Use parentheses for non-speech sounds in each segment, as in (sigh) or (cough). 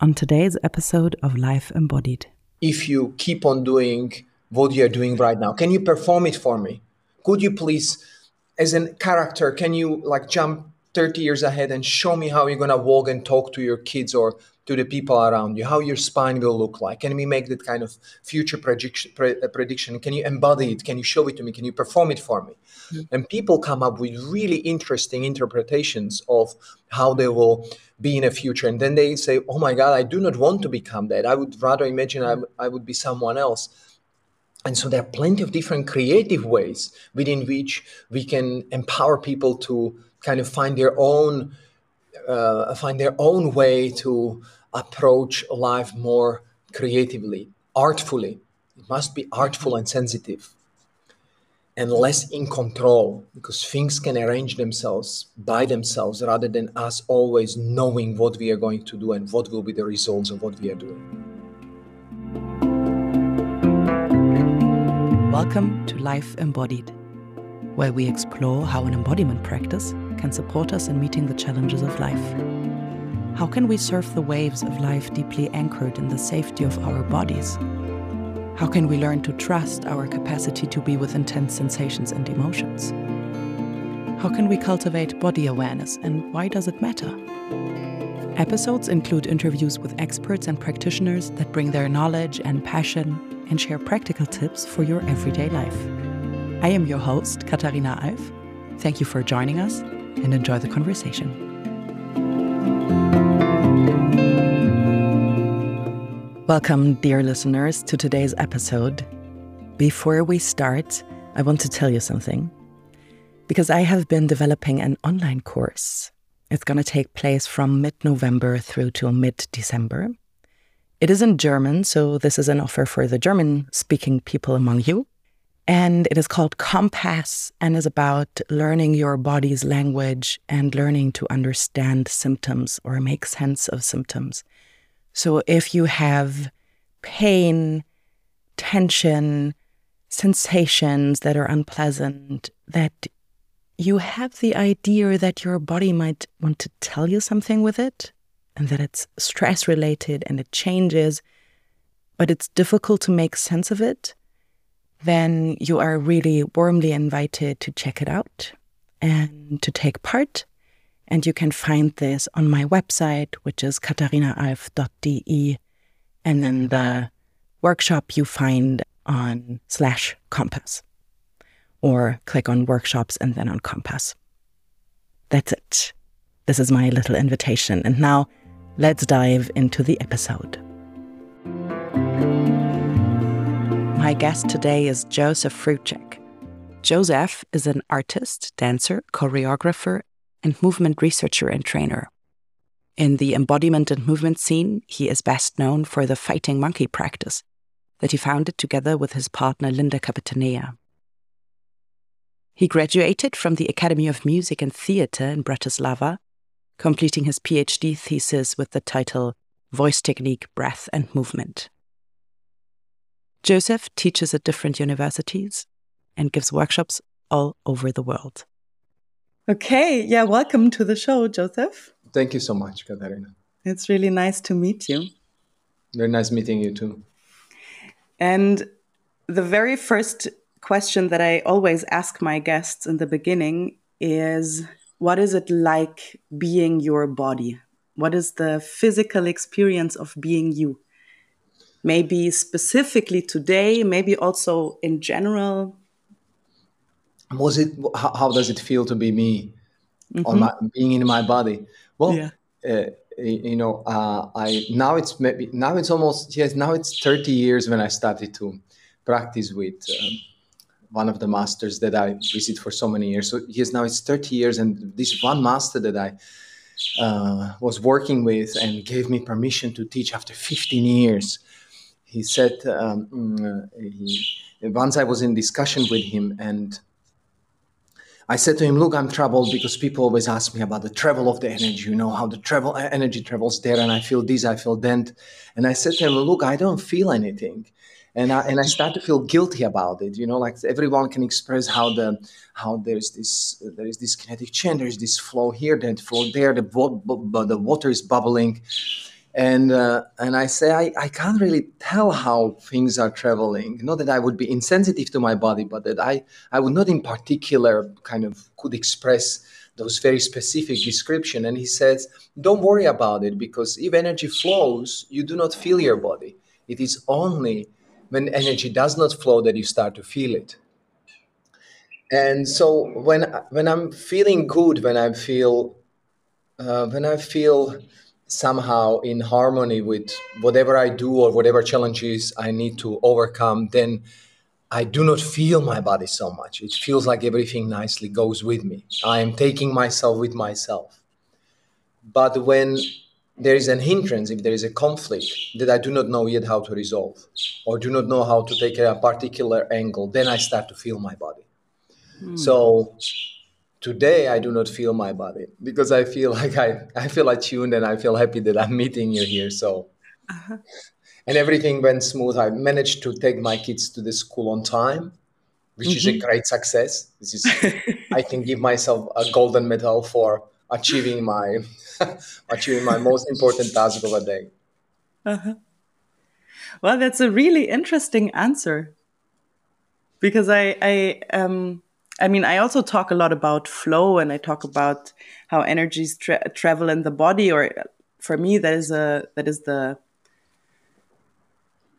on today's episode of Life Embodied. If you keep on doing what you're doing right now, can you perform it for me? Could you please, as a character, can you like jump 30 years ahead and show me how you're going to walk and talk to your kids or to the people around you, how your spine will look like. Can we make that kind of future prediction? Pre- uh, prediction? Can you embody it? Can you show it to me? Can you perform it for me? Mm-hmm. And people come up with really interesting interpretations of how they will be in a future. And then they say, oh my God, I do not want to become that. I would rather imagine I, I would be someone else. And so there are plenty of different creative ways within which we can empower people to kind of find their own uh, find their own way to approach life more creatively, artfully. It must be artful and sensitive and less in control because things can arrange themselves by themselves rather than us always knowing what we are going to do and what will be the results of what we are doing. Welcome to Life Embodied, where we explore how an embodiment practice can support us in meeting the challenges of life. How can we surf the waves of life deeply anchored in the safety of our bodies? How can we learn to trust our capacity to be with intense sensations and emotions? How can we cultivate body awareness and why does it matter? Episodes include interviews with experts and practitioners that bring their knowledge and passion and share practical tips for your everyday life. I am your host, Katharina Alf. Thank you for joining us and enjoy the conversation. Welcome, dear listeners, to today's episode. Before we start, I want to tell you something. Because I have been developing an online course. It's going to take place from mid November through to mid December. It is in German, so this is an offer for the German speaking people among you. And it is called Kompass and is about learning your body's language and learning to understand symptoms or make sense of symptoms so if you have pain, tension, sensations that are unpleasant, that you have the idea that your body might want to tell you something with it and that it's stress related and it changes, but it's difficult to make sense of it, then you are really warmly invited to check it out and to take part and you can find this on my website, which is katharinaalf.de. And then the workshop you find on slash kompass. Or click on workshops and then on kompass. That's it. This is my little invitation. And now let's dive into the episode. My guest today is Jozef Fruček. Jozef is an artist, dancer, choreographer, and movement researcher and trainer. In the embodiment and movement scene, he is best known for the fighting monkey practice that he founded together with his partner Linda Kapetanea. He graduated from the Academy of Music and Theatre in Bratislava, completing his PhD thesis with the title Voice Technique, Breath and Movement. Jozef teaches at different universities and gives workshops all over the world. Okay, yeah, welcome to the show, Jozef. Thank you so much, Katharina. It's really nice to meet you. Very nice meeting you too. And the very first question that I always ask my guests in the beginning is what is it like being your body? What is the physical experience of being you? Maybe specifically today, maybe also in general was it how, how, does it feel to be me mm-hmm. on my being in my body well yeah. uh, you know uh, i now it's maybe now it's almost yes now it's 30 years when i started to practice with um, one of the masters that i visit for so many years so yes now it's 30 years and this one master that i uh, was working with and gave me permission to teach after 15 years he said um, mm, uh, he, once i was in discussion with him and I said to him, Look, I'm troubled because people always ask me about the travel of the energy, you know, how the travel energy travels there, and I feel this, I feel that. And I said to him, Look, I don't feel anything. And I, and I start to feel guilty about it, you know, like everyone can express how the how there's this there is this kinetic chain, there's this flow here, that flow there, the, the water is bubbling, and uh, and I say I, I can't really tell how things are traveling. Not that I would be insensitive to my body, but that I I would not in particular kind of could express those very specific description. And he says, don't worry about it because if energy flows, you do not feel your body. It is only when energy does not flow that you start to feel it. And so when when I'm feeling good, when I feel uh, when I feel somehow in harmony with whatever I do or whatever challenges I need to overcome, then I do not feel my body so much. It feels like everything nicely goes with me. I am taking myself with myself. But when there is an hindrance, if there is a conflict that I do not know yet how to resolve or do not know how to take a particular angle, then I start to feel my body. Hmm. So today I do not feel my body because I feel (laughs) like I, I feel attuned and I feel happy that I'm meeting you here. So, uh-huh. and everything went smooth. I managed to take my kids to the school on time, which mm-hmm. is a mm-hmm. great success. This is, (laughs) I can give myself a golden medal for achieving my, (laughs) achieving my most important task of a day. Uh-huh. Well, that's a really interesting answer because I, I, um, I mean, I also talk a lot about flow and I talk about how energies tra travel in the body. Or for me, that is a that is the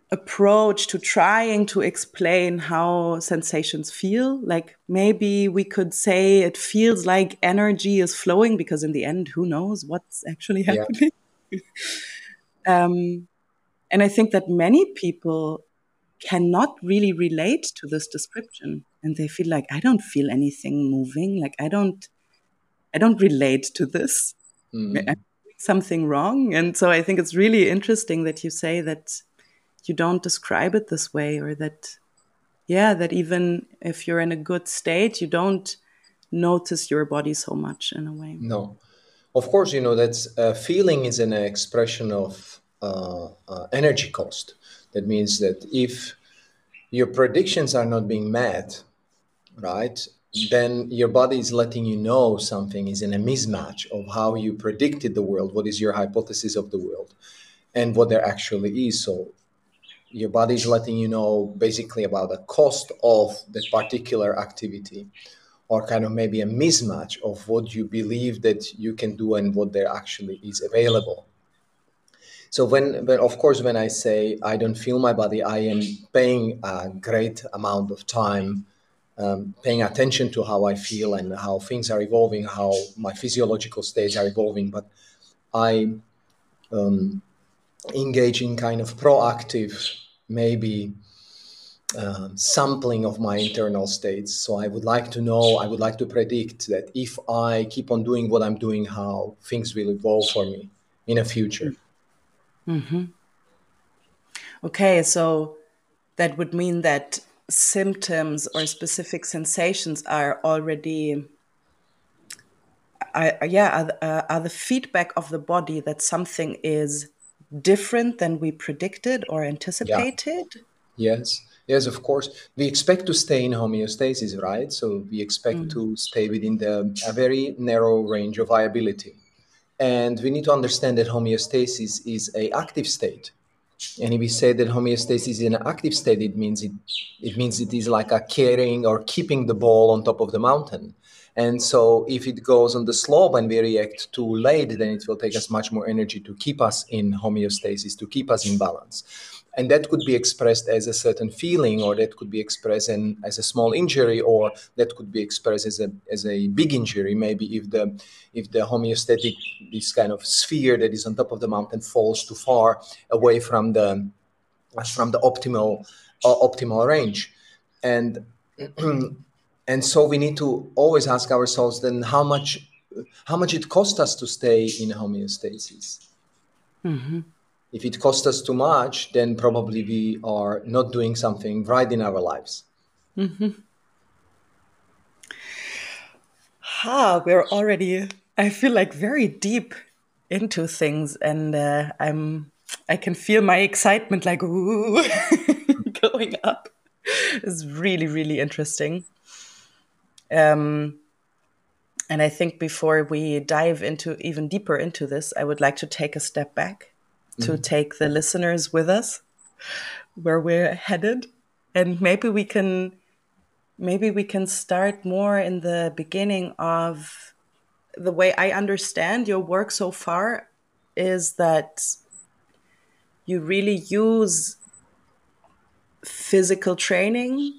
approach to trying to explain how sensations feel. Like maybe we could say it feels like energy is flowing because in the end, who knows what's actually happening. Yeah. (laughs) um, and I think that many people cannot really relate to this description and they feel like i don't feel anything moving. Like i don't i don't relate to this. Mm. something wrong. And so i think it's really interesting that you say that you don't describe it this way or that yeah that even if you're in a good state you don't notice your body so much in a way. No. Of course you know that's uh, feeling is an expression of uh, uh, energy cost. That means that if your predictions are not being met, right, then your body is letting you know something is in a mismatch of how you predicted the world, what is your hypothesis of the world, and what there actually is. So your body is letting you know basically about the cost of that particular activity or kind of maybe a mismatch of what you believe that you can do and what there actually is available so when, when of course when i say i don't feel my body i am paying a great amount of time um, paying attention to how i feel and how things are evolving how my physiological states are evolving but i um, engage in kind of proactive maybe uh, sampling of my internal states. So I would like to know, I would like to predict that if I keep on doing what I'm doing, how things will evolve for me in the future. Mm-hmm. Okay, so that would mean that symptoms or specific sensations are already are, yeah are, are, the feedback of the body that something is different than we predicted or anticipated yeah. yes yes of course we expect to stay in homeostasis right so we expect mm. to stay within the a very narrow range of viability and we need to understand that homeostasis is a active state. And if we say that homeostasis is an active state, it means it, it means it is like a carrying or keeping the ball on top of the mountain. And so if it goes on the slope and we react too late, then it will take us much more energy to keep us in homeostasis, to keep us in balance and that could be expressed as a certain feeling or that could be expressed in, as a small injury or that could be expressed as a, as a big injury. Maybe if the if the homeostatic this kind of sphere that is on top of the mountain falls too far away from the from the optimal uh, optimal range. And (clears throat) and so we need to always ask ourselves then how much how much it costs us to stay in homeostasis. Mm-hmm if it costs us too much, then probably we are not doing something right in our lives. Mm-hmm. Ha, we're already, I feel like very deep into things, and uh, I'm, I can feel my excitement like ooh, (laughs) going up. It's really, really interesting. Um, and I think before we dive into even deeper into this, I would like to take a step back to mm. take the listeners with us where we're headed. And maybe we can maybe we can start more in the beginning of the way I understand your work so far is that you really use physical training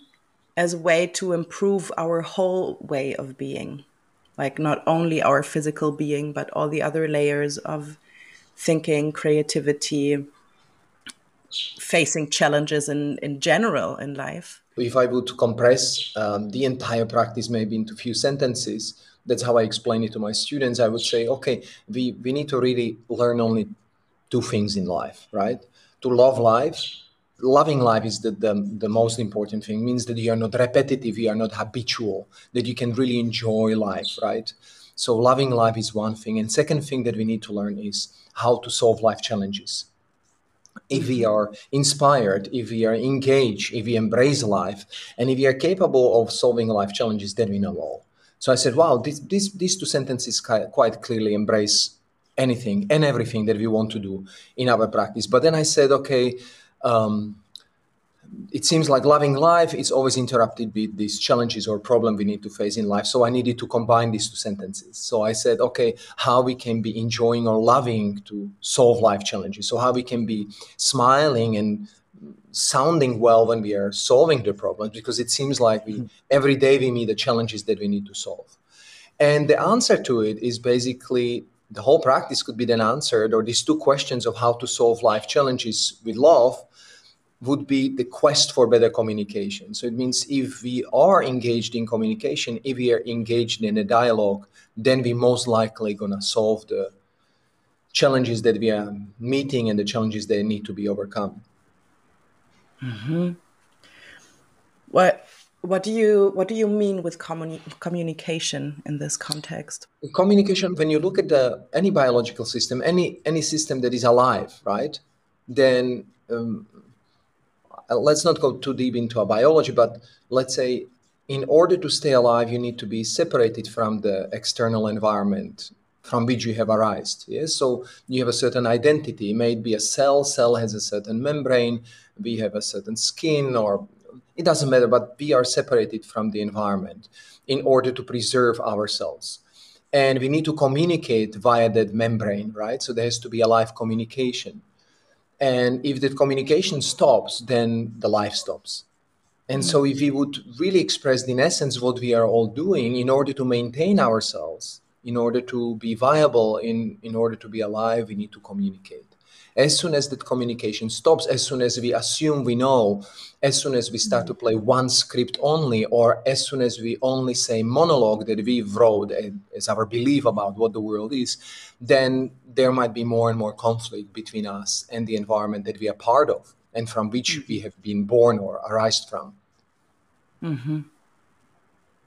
as a way to improve our whole way of being like not only our physical being but all the other layers of thinking creativity facing challenges in, in general in life. If i would compress um, the entire practice maybe into a few sentences that's how i explain it to my students i would say okay we, we need to really learn only two things in life right? To love life loving life is the, the, the, most important thing. Means that you are not repetitive you are not habitual that you can really enjoy life right so loving life is one thing and second thing that we need to learn is how to solve life challenges. If we are inspired if we are engaged if we embrace life and if we are capable of solving life challenges then we know all. So i said wow this, this, these two sentences quite clearly embrace anything and everything that we want to do in our practice. But then i said okay um, it seems like loving life is always interrupted with these challenges or problem we need to face in life. So i needed to combine these two sentences. So i said okay how we can be enjoying or loving to solve life challenges. So how we can be smiling and sounding well when we are solving the problems because it seems like we mm-hmm. every day we meet the challenges that we need to solve. And the answer to it is basically the whole practice could be then answered or these two questions of how to solve life challenges with love would be the quest for better communication. So it means if we are engaged in communication, if we are engaged in a dialogue, then we most likely gonna solve the challenges that we are meeting and the challenges that need to be overcome. Mm-hmm. What what do you what do you mean with communi- communication in this context? Communication. When you look at the, any biological system, any any system that is alive, right? Then um, Uh, let's not go too deep into a biology, but let's say in order to stay alive, you need to be separated from the external environment from which you have arisen. Yes, so you have a certain identity. It may be a cell. Cell has a certain membrane. We have a certain skin, or it doesn't matter. But we are separated from the environment in order to preserve ourselves, and we need to communicate via that membrane, right? So there has to be a live communication. And if the communication stops, then the life stops. And so, if we would really express in essence what we are all doing in order to maintain ourselves, in order to be viable, in, in order to be alive, we need to communicate as soon as that communication stops, as soon as we assume we know, as soon as we start to play one script only, or as soon as we only say monologue that we wrote as our belief about what the world is, then there might be more and more conflict between us and the environment that we are part of and from which mm-hmm. we have been born or arised from. Mm-hmm.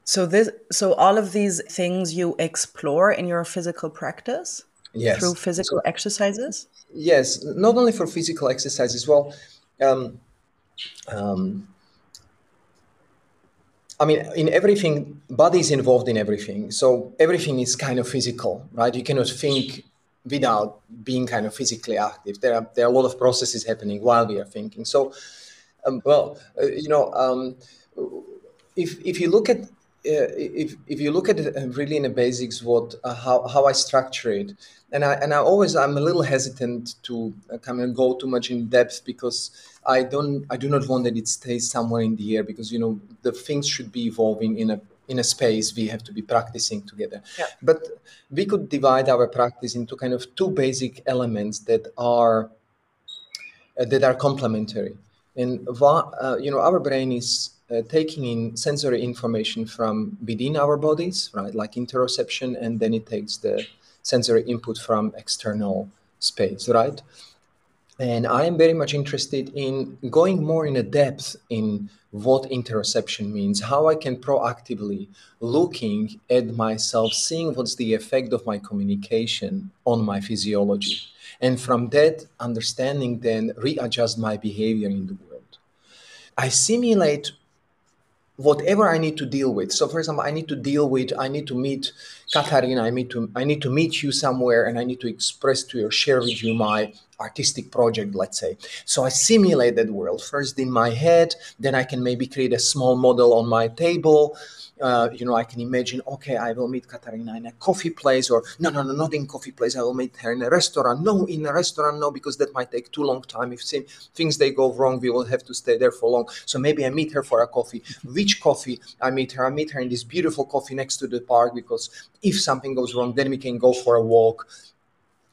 So this, so all of these things you explore in your physical practice yes. through physical so, exercises. Yes, not only for physical exercises. Well, um, um, I mean, in everything, body is involved in everything. So everything is kind of physical, right? You cannot think without being kind of physically active. There are there are a lot of processes happening while we are thinking. So, um, well, uh, you know, um, if if you look at if if you look at it uh, really in the basics, what uh, how how I structure it, and I and I always I'm a little hesitant to uh, kind of go too much in depth because I don't I do not want that it stays somewhere in the air because you know the things should be evolving in a in a space we have to be practicing together. Yeah. But we could divide our practice into kind of two basic elements that are uh, that are complementary. And uh, you know our brain is uh, taking in sensory information from within our bodies, right, like interoception, and then it takes the sensory input from external space, right? And I am very much interested in going more in a depth in what interoception means, how I can proactively looking at myself, seeing what's the effect of my communication on my physiology. And from that understanding, then readjust my behavior in the world. I simulate whatever I need to deal with. So, for example, I need to deal with, I need to meet Katharina, I need to, I need to meet you somewhere, and I need to express to you, share with you my artistic project, let's say. So I simulate that world first in my head, then I can maybe create a small model on my table uh, you know, I can imagine, okay, I will meet Katharina in a coffee place, or no, no, no, not in coffee place. I will meet her in a restaurant. No, in a restaurant, no, because that might take too long time. If things they go wrong, we will have to stay there for long. So maybe I meet her for a coffee. Which coffee I meet her? I meet her in this beautiful coffee next to the park because if something goes wrong, then we can go for a walk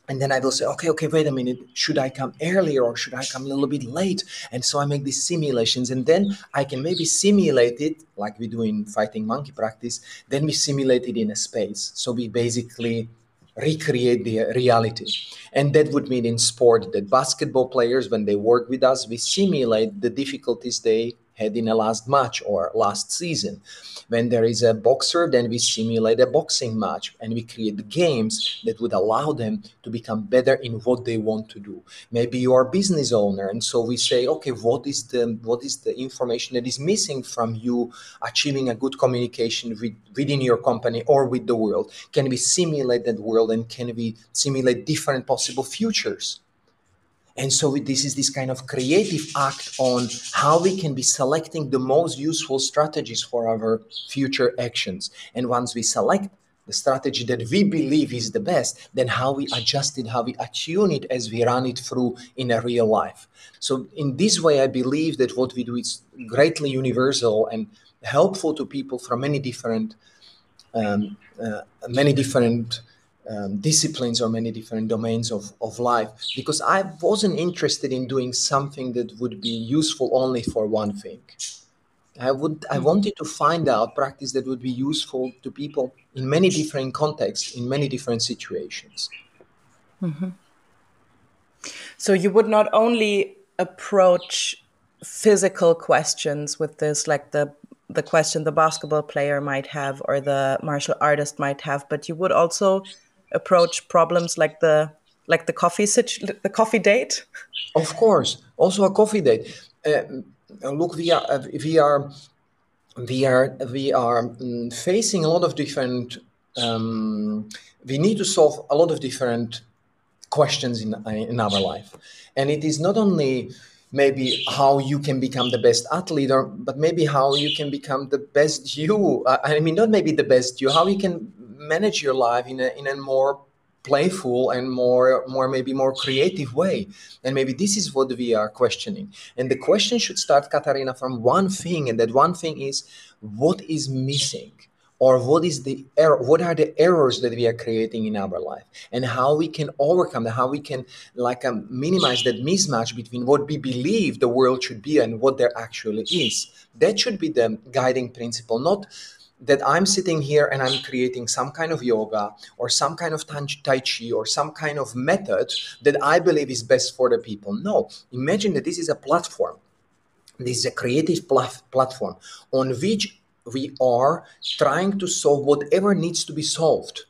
and then I will say, okay, okay, wait a minute, should I come earlier or should I come a little bit late? And so I make these simulations, and then I can maybe simulate it like we do in fighting monkey practice. Then we simulate it in a space. So we basically recreate the reality. And that would mean in sport that basketball players, when they work with us, we simulate the difficulties they had in a last match or last season. When there is a boxer, then we simulate a boxing match and we create games that would allow them to become better in what they want to do. Maybe you are a business owner, and so we say, okay, what is the what is the information that is missing from you achieving a good communication with, within your company or with the world? Can we simulate that world and can we simulate different possible futures? And so this is this kind of creative act on how we can be selecting the most useful strategies for our future actions. And once we select the strategy that we believe is the best, then how we adjust it, how we attune it as we run it through in a real life. So in this way, I believe that what we do is greatly universal and helpful to people from many different, um, uh, many different um, disciplines or many different domains of, of life because I wasn't interested in doing something that would be useful only for one thing. I would I mm-hmm. wanted to find out practice that would be useful to people in many different contexts, in many different situations. Mm-hmm. So you would not only approach physical questions with this, like the the question the basketball player might have or the martial artist might have, but you would also approach problems like the like the coffee situ- the coffee date? Of course also a coffee date. Uh, look we are uh, we are we are we are mm, facing a lot of different um, we need to solve a lot of different questions in in our life. And it is not only maybe how you can become the best athlete or but maybe how you can become the best you. I mean not maybe the best you how you can manage your life in a in a more playful and more more maybe more creative way. And maybe this is what we are questioning. And the question should start katharina from one thing and that one thing is what is missing? Or what is the error what are the errors that we are creating in our life? And how we can overcome that how we can like um, minimize that mismatch between what we believe the world should be and what there actually is. That should be the guiding principle not that I'm sitting here and I'm creating some kind of yoga or some kind of tai chi or some kind of method that I believe is best for the people. No, imagine that this is a platform. This is a creative plat- platform on which we are trying to solve whatever needs to be solved.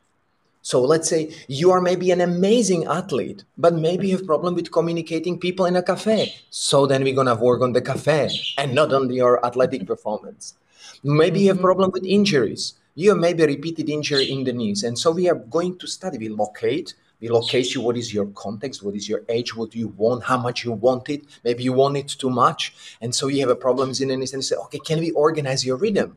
So let's say you are maybe an amazing athlete, but maybe you have problem with communicating people in a cafe. So then we're gonna work on the cafe and not on your athletic performance. Maybe you have mm-hmm. problem with injuries. You have maybe repeated injury in the knees. And so we are going to study. We locate. We locate you what is your context, what is your age, what do you want, how much you want it. Maybe you want it too much. And so you have a problems in the knees and say, okay, can we organize your rhythm?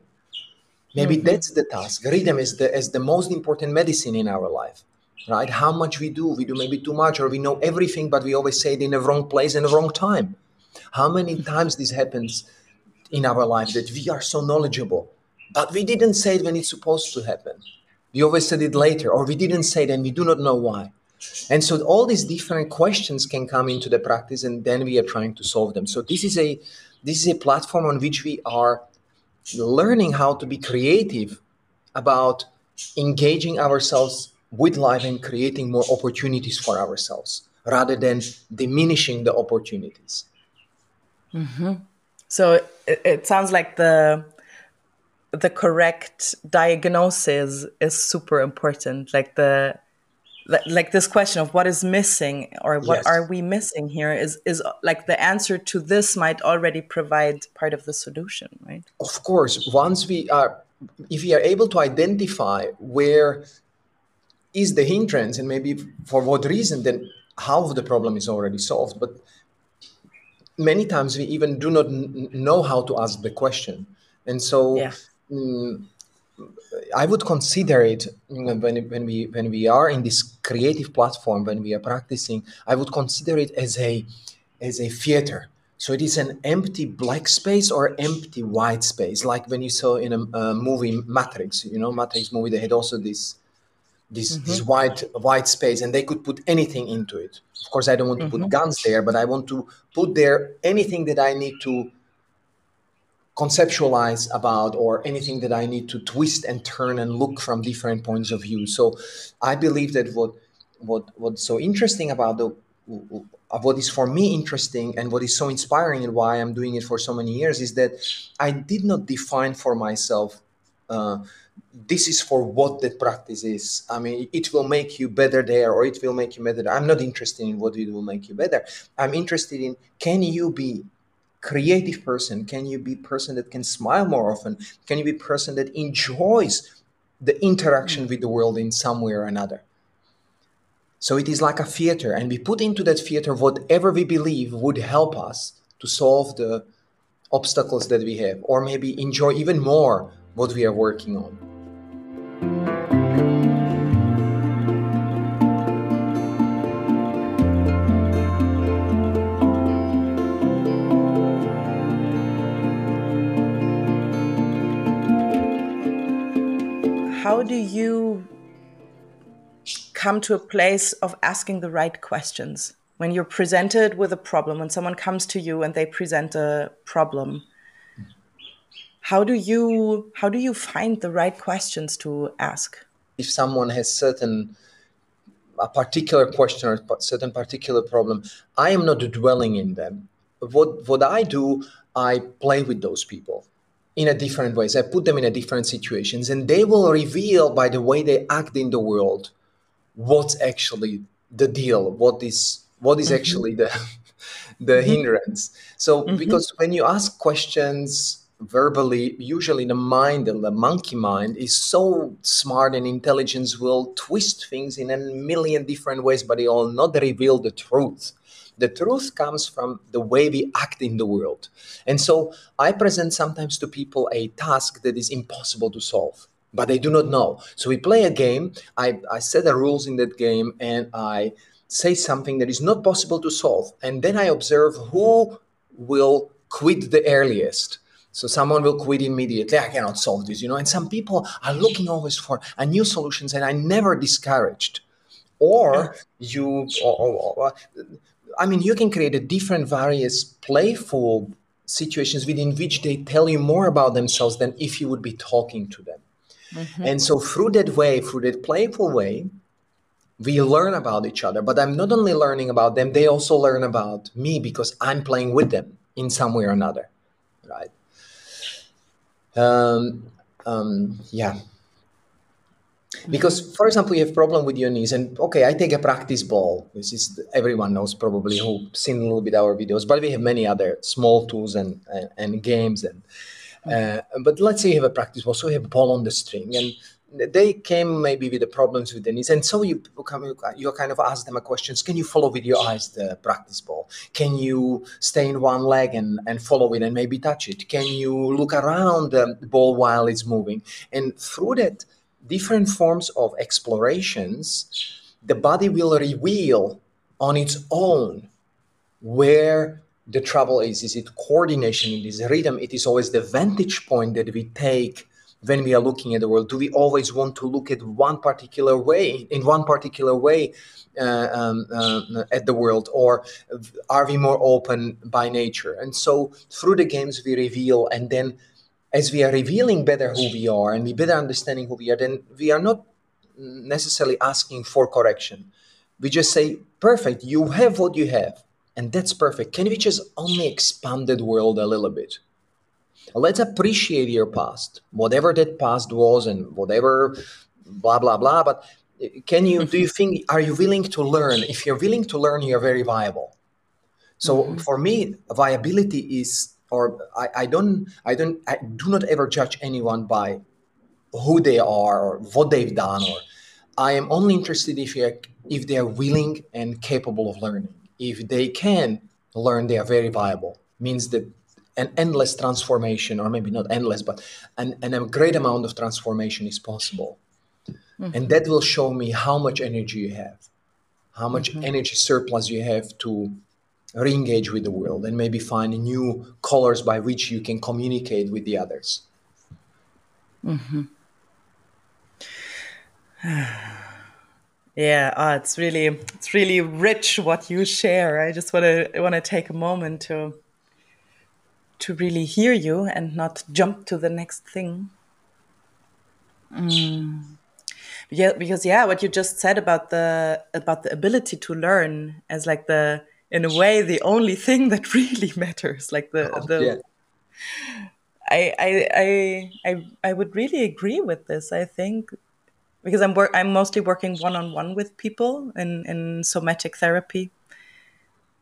Maybe mm-hmm. that's the task. Rhythm is the is the most important medicine in our life right? How much we do, we do maybe too much, or we know everything, but we always say it in the wrong place and the wrong time. How many times this happens in our life that we are so knowledgeable, but we didn't say it when it's supposed to happen. We always said it later, or we didn't say it and we do not know why. And so all these different questions can come into the practice, and then we are trying to solve them. So this is a this is a platform on which we are learning how to be creative about engaging ourselves with life and creating more opportunities for ourselves rather than diminishing the opportunities. Mm-hmm. So it, it sounds like the the correct diagnosis is super important. Like the like this question of what is missing or what yes. are we missing here is is like the answer to this might already provide part of the solution right of course once we are if we are able to identify where is the hindrance and maybe for what reason then half the problem is already solved. But many times we even do not n- know how to ask the question. And so Yeah. mm, I would consider it mm, when, when we when we are in this creative platform when we are practicing. I would consider it as a as a theater. So it is an empty black space or empty white space, like when you saw in a, a movie Matrix. You know, Matrix movie. They had also this this this white white space, and they could put anything into it. Of course, I don't want to put guns there, but I want to put there anything that I need to conceptualize about or anything that I need to twist and turn and look from different points of view. So I believe that what what what's so interesting about the what is for me interesting and what is so inspiring and why I'm doing it for so many years is that I did not define for myself uh, this is for what that practice is. I mean, it will make you better there or it will make you better. I'm not interested in what it will make you better. I'm interested in can you be creative person? Can you be person that can smile more often? Can you be person that enjoys the interaction with the world in some way or another? So it is like a theater, and we put into that theater whatever we believe would help us to solve the obstacles that we have, or maybe enjoy even more what we are working on. Do you come to a place of asking the right questions when you're presented with a problem? When someone comes to you and they present a problem, how do you how do you find the right questions to ask? If someone has certain a particular question or certain particular problem, I am not dwelling in them. What what I do, I play with those people in a different ways. I put them in a different situations, and they will reveal by the way they act in the world what's actually the deal. What is what is mm-hmm. actually the (laughs) the mm-hmm. hindrance. So mm-hmm. because when you ask questions verbally, usually the mind, the monkey mind, is so smart and intelligence will twist things in a million different ways, but it will not reveal the truth. The truth comes from the way we act in the world. And so I present sometimes to people a task that is impossible to solve, but they do not know. So we play a game, I, I set the rules in that game, and I say something that is not possible to solve. And then I observe who will quit the earliest. So someone will quit immediately. I cannot solve this, you know. And some people are looking always for a new solutions, and I never discouraged. Or you, or, or- or- I mean, you can create a different, various playful situations within which they tell you more about themselves than if you would be talking to them. And so through that way, through that playful way, we learn about each other. But I'm not only learning about them; they also learn about me because I'm playing with them in some way or another, right? Um, um, yeah. Because, for example, you have problem with your knees, and okay, I take a practice ball. This is everyone knows probably who seen a little bit our videos, but we have many other small tools and and, and games. And uh, but let's say you have a practice ball, so you have a ball on the string, and they came maybe with the problems with the knees, and so you become you kind of ask them a questions. Can you follow with your eyes the practice ball? Can you stay in one leg and and follow it and maybe touch it? Can you look around the ball while it's moving? And through that different forms of explorations, the body will reveal on its own where the trouble is. Is it coordination? It is rhythm. It is always the vantage point that we take when we are looking at the world. Do we always want to look at one particular way, in one particular way uh, um, uh, at the world, or are we more open by nature? And so through the games we reveal, and then as we are revealing better who we are and we better understanding who we are, then we are not necessarily asking for correction. We just say, perfect, you have what you have, and that's perfect. Can we just only expand that world a little bit? Let's appreciate your past, whatever that past was and whatever blah blah blah. But can you do you (laughs) think are you willing to learn? If you're willing to learn, you're very viable. So mm-hmm. for me, viability is or I, I don't I don't I do not ever judge anyone by who they are or what they've done or I am only interested if you if they are willing and capable of learning. If they can learn, they are very viable. Means that an endless transformation, or maybe not endless, but an, an a great amount of transformation is possible. Mm-hmm. And that will show me how much energy you have, how much mm-hmm. energy surplus you have to re-engage with the world and maybe find new colors by which you can communicate with the others. Mm-hmm. (sighs) yeah, oh, it's really it's really rich what you share. I just want to want to take a moment to to really hear you and not jump to the next thing. Mm. Yeah, because yeah, what you just said about the about the ability to learn as like the in a way the only thing that (laughs) really matters, like the oh, the. Yeah. I, I I I I would really agree with this. I think because I'm work I'm mostly working one on one with people in in somatic therapy.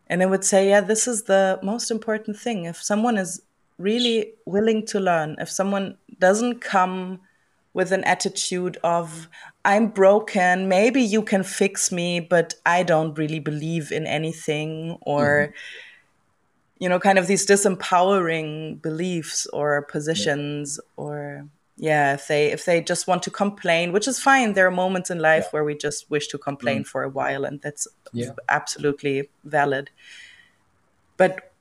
And I would say, yeah, this is the most important thing. If someone is really willing to learn, if someone doesn't come with an attitude of, I'm broken, maybe you can fix me, but I don't really believe in anything, or, mm-hmm. you know, kind of these disempowering beliefs or positions, yeah. or yeah if they if they just want to complain which is fine there are moments in life yeah. where we just wish to complain mm. for a while and that's yeah. absolutely valid but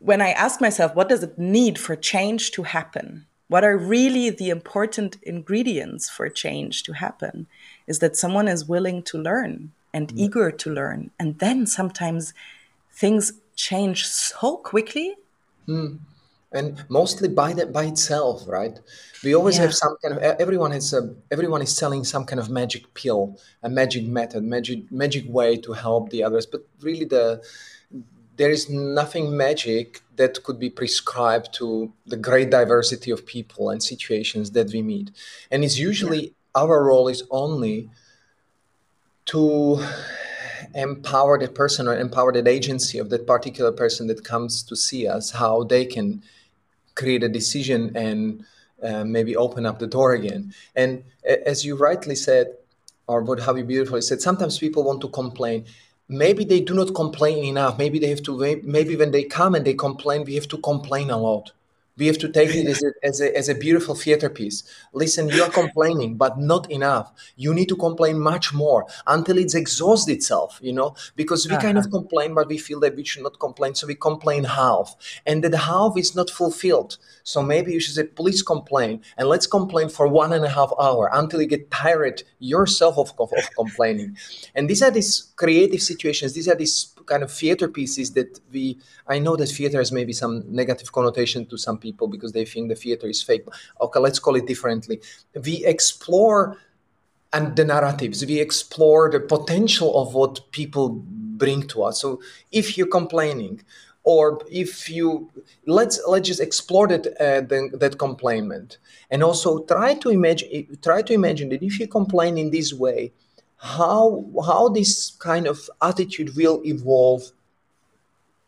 when i ask myself what does it need for change to happen what are really the important ingredients for change to happen is that someone is willing to learn and mm. eager to learn. And then sometimes things change so quickly. Mm. And mostly by that by itself right? We always yeah. have some kind of everyone has a everyone is selling some kind of magic pill a magic method magic magic way to help the others. But really the there is nothing magic that could be prescribed to the great diversity of people and situations that we meet and it's usually yeah. our role is only to empower that person or empower that agency of that particular person that comes to see us how they can create a decision and uh, maybe open up the door again. And as you rightly said, or what how you beautifully said, sometimes people want to complain. Maybe they do not complain enough. Maybe they have to. Maybe when they come and they complain, we have to complain a lot. We have to take it as a, as a, as a beautiful theater piece. Listen, you are complaining, but not enough. You need to complain much more until it's exhausted itself, you know, because we uh-huh. kind of uh-huh. complain, but we feel that we should not complain. So we complain half, and that half is not fulfilled. So maybe you should say, please complain, and let's complain for one and a half hour until you get tired yourself of, of, of complaining. And these are these creative situations. These are these kind of theater pieces that we i know that theater has maybe some negative connotation to some people because they think the theater is fake. Okay let's call it differently. We explore and the narratives we explore the potential of what people bring to us. So if you're complaining or if you let's let's just explore that uh, the, that complainment and also try to imagine try to imagine that if you complain in this way how how this kind of attitude will evolve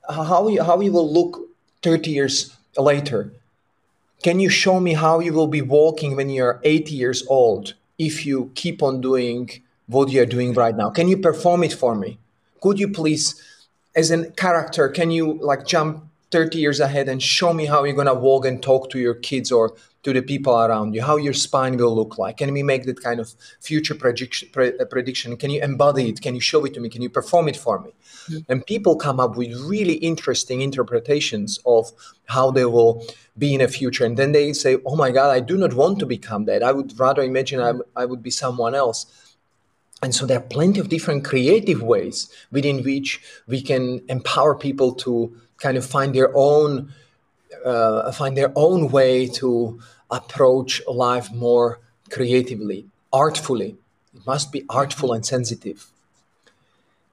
how you, how you will look 30 years later can you show me how you will be walking when you're 80 years old if you keep on doing what you're doing right now? Can you perform it for me? Could you please as a character can you like jump 30 years ahead and show me how you're going to walk and talk to your kids or to the people around you, how your spine will look like. Can we make that kind of future prediction? Uh, prediction? Can you embody it? Can you show it to me? Can you perform it for me? Mm-hmm. And people come up with really interesting interpretations of how they will be in a future. And then they say, oh my God, I do not want to become that. I would rather imagine I, I would be someone else. And so there are plenty of different creative ways within which we can empower people to kind of find their own uh, find their own way to approach life more creatively, artfully. It must be artful and sensitive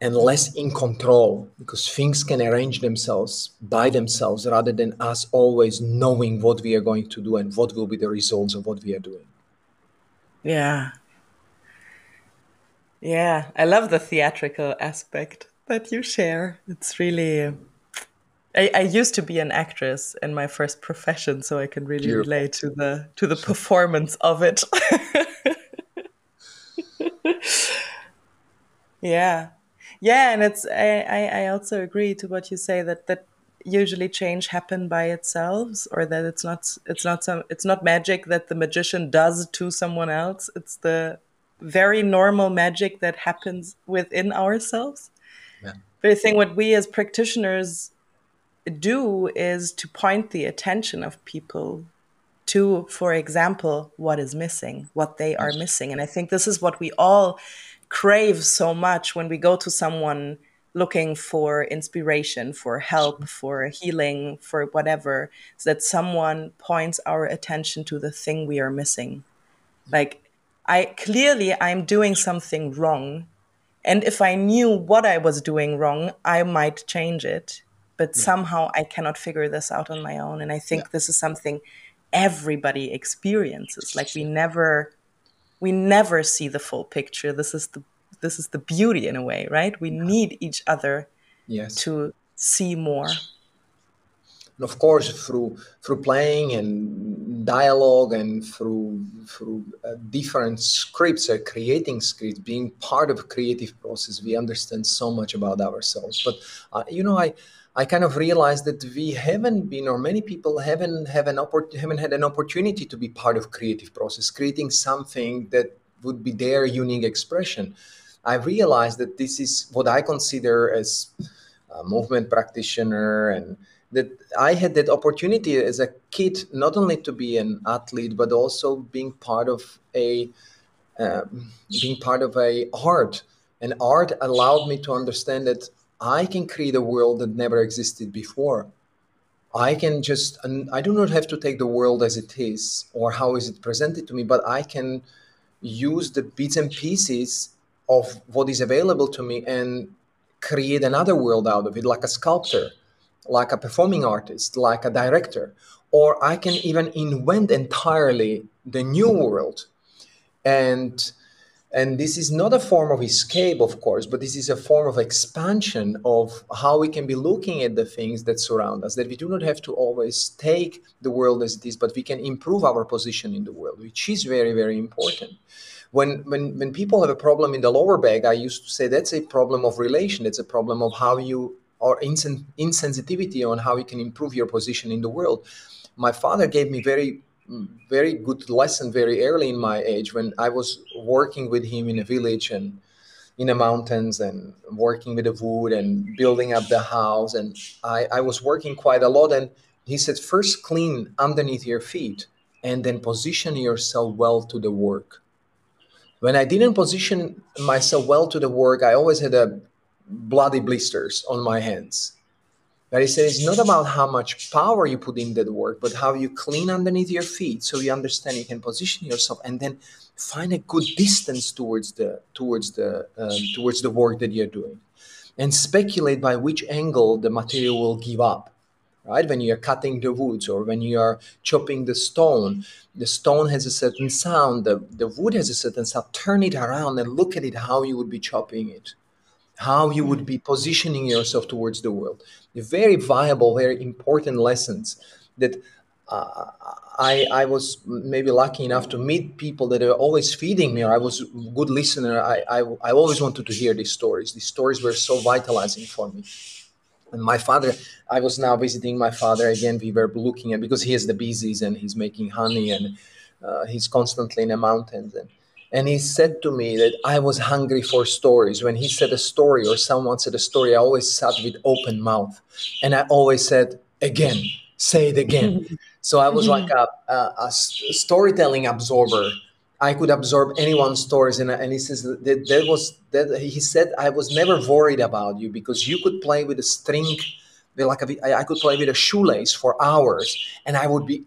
and less in control because things can arrange themselves by themselves rather than us always knowing what we are going to do and what will be the results of what we are doing. Yeah. Yeah, I love the theatrical aspect that you share. It's really I, I, used to be an actress in my first profession, so I can really Beautiful. relate to the to the performance of it. (laughs) yeah, yeah, and it's I, I I also agree to what you say that that usually change happen by itself or that it's not it's not some it's not magic that the magician does to someone else it's the very normal magic that happens within ourselves yeah. but i think what we as practitioners do is to point the attention of people to for example what is missing what they are missing and i think this is what we all crave so much when we go to someone looking for inspiration, for help, for healing, for whatever, so that someone points our attention to the thing we are missing. Like, I clearly I'm doing something wrong. And if I knew what I was doing wrong, I might change it. But yeah. somehow I cannot figure this out on my own. And I think yeah. this is something everybody experiences. Like we never we never see the full picture. This is the this is the beauty in a way, right? We need each other yes. to see more. And of course, through through playing and dialogue and through through uh, different scripts or creating scripts, being part of creative process, we understand so much about ourselves. But uh, you know, I. I kind of realized that we haven't been, or many people haven't have an oppor- haven't had an opportunity to be part of creative process, creating something that would be their unique expression. I realized that this is what I consider as a movement practitioner and that I had that opportunity as a kid not only to be an athlete but also being part of a um, being part of a art and art allowed me to understand that I can create a world that never existed before. I can just I do not have to take the world as it is or how is it presented to me but I can use the bits and pieces of what is available to me and create another world out of it, like a sculptor, like a performing artist, like a director. Or I can even invent entirely the new world. And and this is not a form of escape, of course, but this is a form of expansion of how we can be looking at the things that surround us. That we do not have to always take the world as it is, but we can improve our position in the world, which is very, very important when when when people have a problem in the lower back, I used to say that's a problem of relation. It's a problem of how you or insen- insensitivity on how you can improve your position in the world. My father gave me very very good lesson very early in my age when I was working with him in a village and in the mountains and working with the wood and building up the house. And I, I was working quite a lot. And he said first clean underneath your feet and then position yourself well to the work. When I didn't position myself well to the work, I always had a bloody blisters on my hands. But he said it's not about how much power you put in that work, but how you clean underneath your feet, so you understand you can position yourself, and then find a good distance towards the towards the um, towards the work that you're doing, and speculate by which angle the material will give up right? When you're cutting the woods or when you are chopping the stone, the stone has a certain sound, the, the wood has a certain sound. Turn it around and look at it how you would be chopping it, how you would be positioning yourself towards the world. Very viable, very important lessons that uh, I, I was maybe lucky enough to meet people that are always feeding me, or I was a good listener. I, I, I always wanted to hear these stories. These stories were so vitalizing for me. And my father, I was now visiting my father again. We were looking at because he has the bees and he's making honey and uh, he's constantly in the mountains. And, and he said to me that I was hungry for stories. When he said a story or someone said a story, I always sat with open mouth. And I always said, again, say it again. (laughs) so I was like a, a, a storytelling absorber I could absorb anyone's stories, and, and he says that, that was that he said I was never worried about you because you could play with a string, like a, I could play with a shoelace for hours, and I would be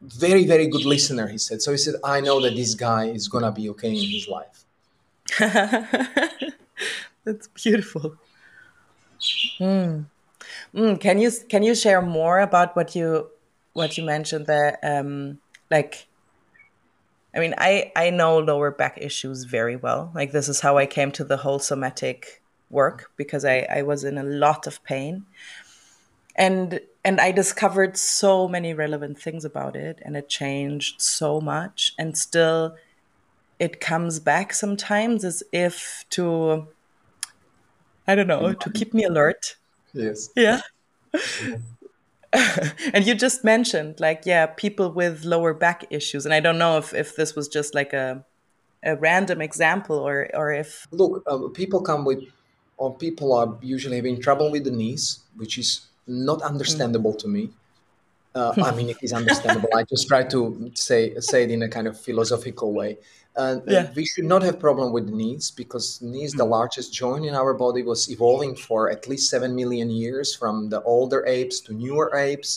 very very good listener. He said so. He said I know that this guy is gonna be okay in his life. (laughs) That's beautiful. Mm. Mm, can you can you share more about what you what you mentioned there? Um, like I mean, I, I know lower back issues very well. Like, this is how I came to the whole somatic work because I, I was in a lot of pain. And and I discovered so many relevant things about it and it changed so much. And still it comes back sometimes as if to I don't know, to keep me alert. Yes. Yeah. (laughs) and you just mentioned like yeah, people with lower back issues and I don't know if if this was just like a a random example or or if look uh, people come with or people are usually having trouble with the knees which is not understandable mm. to me uh, I mean, it is understandable. I just try to say say it in a kind of philosophical way. Uh, yeah. We should not have problem with knees because knees, the mm. largest joint in our body, was evolving for at least seven million years from the older apes to newer apes.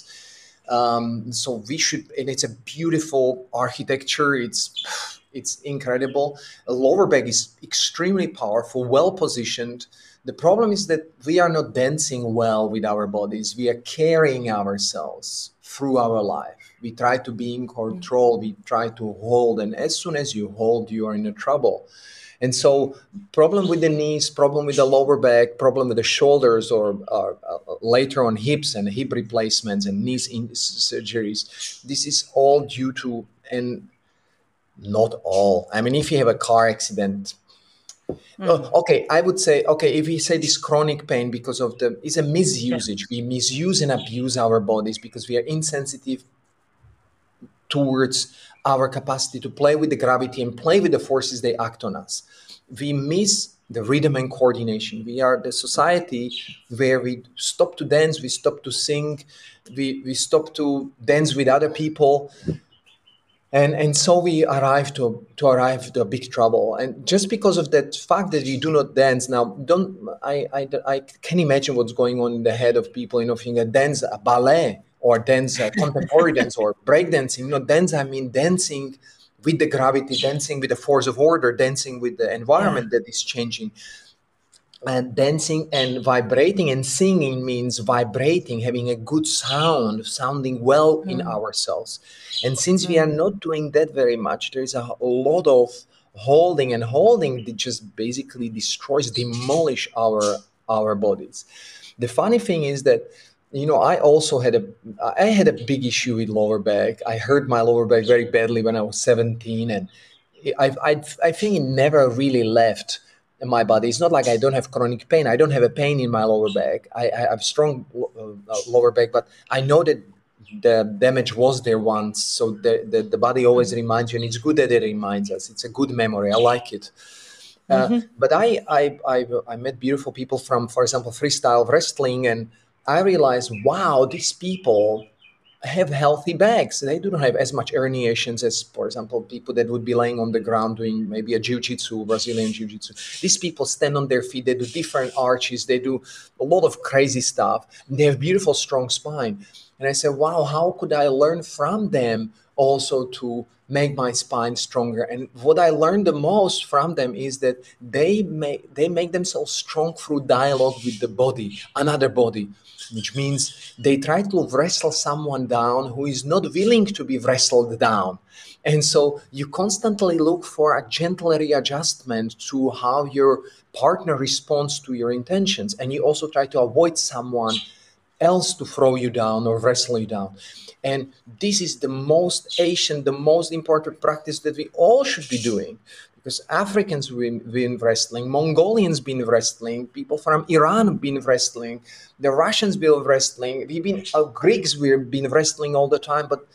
Um, so we should, and it's a beautiful architecture. It's it's incredible. A lower back is extremely powerful, well positioned. The problem is that we are not dancing well with our bodies. We are carrying ourselves through our life. We try to be in control, we try to hold, and as soon as you hold, you are in trouble. And so, problem with the knees, problem with the lower back, problem with the shoulders, or uh, later on hips and hip replacements and knees in surgeries. This is all due to, and not all. I mean, if you have a car accident, Mm. okay, I would say okay if we say this chronic pain because of the is a misusage. Yeah. We misuse and abuse our bodies because we are insensitive towards our capacity to play with the gravity and play with the forces they act on us. We miss the rhythm and coordination. We are the society where we stop to dance, we stop to sing, we, we stop to dance with other people and and so we arrive to to arrive to a big trouble and just because of that fact that we do not dance now don't i i, I can imagine what's going on in the head of people you know thinking a dance a ballet or dance a contemporary dance or breakdancing you know dance i mean dancing with the gravity dancing with the force of order dancing with the environment yeah. that is changing and dancing and vibrating and singing means vibrating having a good sound sounding well mm. in ourselves and since mm. we are mm. not doing that very much there's a lot of holding and holding that just basically destroys demolish our our bodies the funny thing is that you know i also had a i had a big issue with lower back i hurt my lower back very badly when i was 17 and i i, I think it never really left in my body. It's not like I don't have chronic pain. I don't have a pain in my lower back. I, I have strong uh, lower back, but I know that the damage was there once. So the, the, the, body always reminds you, and it's good that it reminds us. It's a good memory. I like it. Uh, mm-hmm. But I, I, I, I met beautiful people from, for example, freestyle wrestling, and I realized, wow, these people have healthy backs. They do not have as much herniations as, for example, people that would be laying on the ground doing maybe a jiu-jitsu, Brazilian jiu-jitsu. These people stand on their feet. They do different arches. They do a lot of crazy stuff. They have beautiful, strong spine. And I said, wow, how could I learn from them also to make my spine stronger? And what I learned the most from them is that they make they make themselves strong through dialogue with the body, another body which means they try to wrestle someone down who is not willing to be wrestled down. And so you constantly look for a gentle readjustment to how your partner responds to your intentions. And you also try to avoid someone else to throw you down or wrestle you down. And this is the most Asian, the most important practice that we all should be doing because Africans been, been wrestling, Mongolians been wrestling, people from Iran been wrestling, the Russians been wrestling, we've been uh, Greeks we've been wrestling all the time, but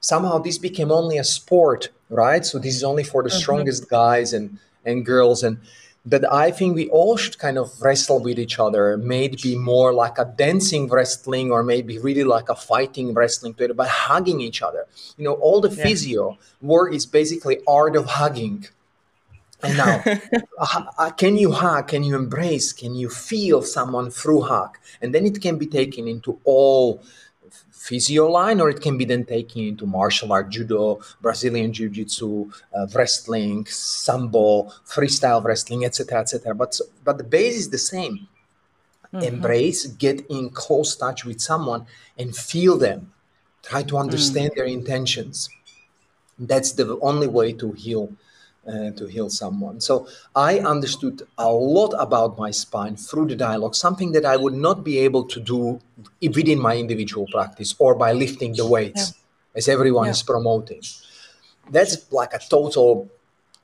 somehow this became only a sport, right? So this is only for the mm-hmm. strongest guys and and girls and but I think we all should kind of wrestle with each other, maybe more like a dancing wrestling or maybe really like a fighting wrestling together, but hugging each other. You know, all the yeah. physio work is basically art of hugging and now, (laughs) uh, can you hug? Can you embrace? Can you feel someone through hug? And then it can be taken into all physio line, or it can be then taken into martial art, judo, Brazilian jiu-jitsu, uh, wrestling, sambo, freestyle wrestling, etc., etc. But but the base is the same. Mm-hmm. Embrace, get in close touch with someone, and feel them. Try to understand mm. their intentions. That's the only way to heal uh, to heal someone. So I understood a lot about my spine through the dialogue, something that I would not be able to do within my individual practice or by lifting the weights, yeah. as everyone yeah. is promoting. That's like a total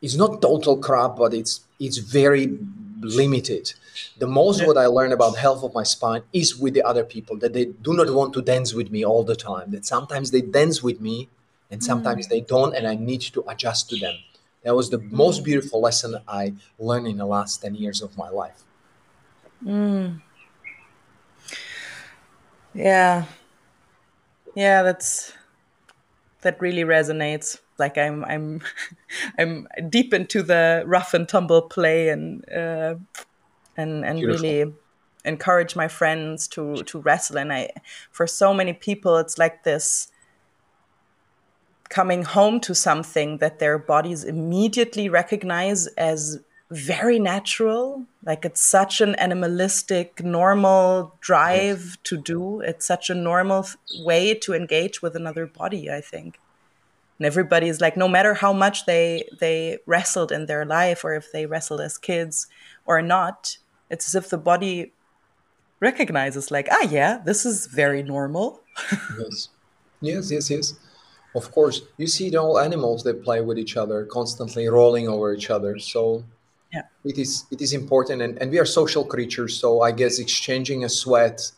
it's not total crap, but it's it's very limited. The most what I learn about health of my spine is with the other people that they do not want to dance with me all the time. That sometimes they dance with me and sometimes mm. they don't, and I need to adjust to them. That was the most beautiful lesson I learned in the last 10 years of my life. Mm. Yeah. Yeah, that's that really resonates. Like I'm I'm (laughs) I'm deep into the rough and tumble play and uh, and and Beautiful. really encourage my friends to to wrestle and I for so many people it's like this coming home to something that their bodies immediately recognize as very natural like it's such an animalistic normal drive yes. to do. It's such a normal way to engage with another body i think. And everybody is like no matter how much they they wrestled in their life or if they wrestled as kids or not it's as if the body recognizes like ah yeah this is very normal. (laughs) Yes. Yes yes yes of course you see all animals they play with each other constantly rolling over each other. So yeah. it is it is important and, and we are social creatures so i guess exchanging a sweat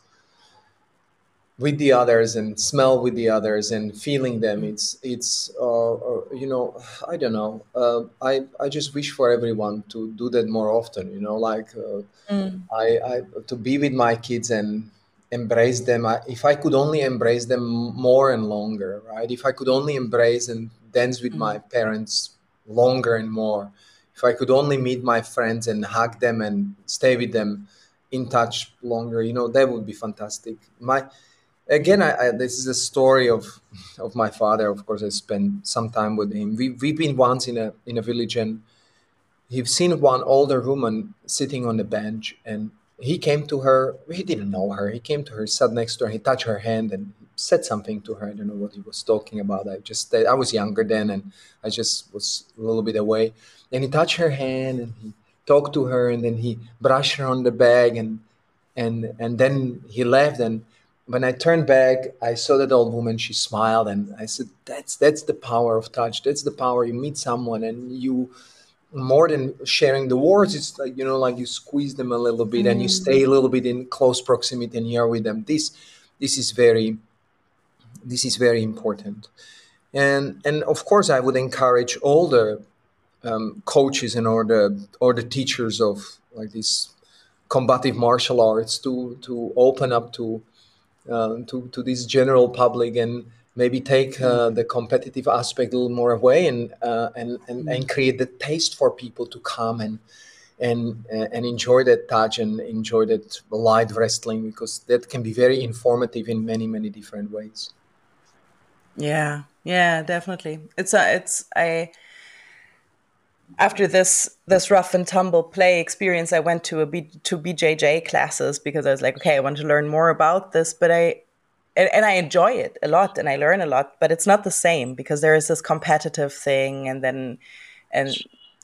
with the others and smell with the others and feeling them it's it's uh, uh, you know i don't know. Uh, i i just wish for everyone to do that more often you know like uh, mm. I, I to be with my kids and embrace them. I, if i could only embrace them more and longer right? If i could only embrace and dance with my mm-hmm. parents longer and more if i could only meet my friends and hug them and stay with them in touch longer you know that would be fantastic. My again I, I, this is a story of (laughs) of my father. Of course i spent some time with him. We, we've been once in a in a village and he's seen one older woman sitting on the bench and he came to her he didn't know her he came to her sat next to her he touched her hand and said something to her i don't know what he was talking about i just i was younger then and i just was a little bit away and he touched her hand and he talked to her and then he brushed her on the back and and and then he left and when I turned back, I saw that old woman. She smiled, and I said, "That's that's the power of touch. That's the power. You meet someone, and you more than sharing the words. It's like you know, like you squeeze them a little bit, mm. and you mm. stay a little bit in close proximity, and you're with them. This this is very this is very important, and and of course, I would encourage all the um, coaches and or the or the teachers of like these combative martial arts to to open up to uh, to to this general public and maybe take uh, mm. the competitive aspect a little more away and uh, and, and and mm. create the taste for people to come and and and enjoy that touch and enjoy that light wrestling because that can be very informative in many many different ways. Yeah, yeah, definitely. It's a it's I after this this rough and tumble play experience, I went to a B, to BJJ classes because I was like, okay, I want to learn more about this, but I and, and, I enjoy it a lot and I learn a lot, but it's not the same because there is this competitive thing, and then and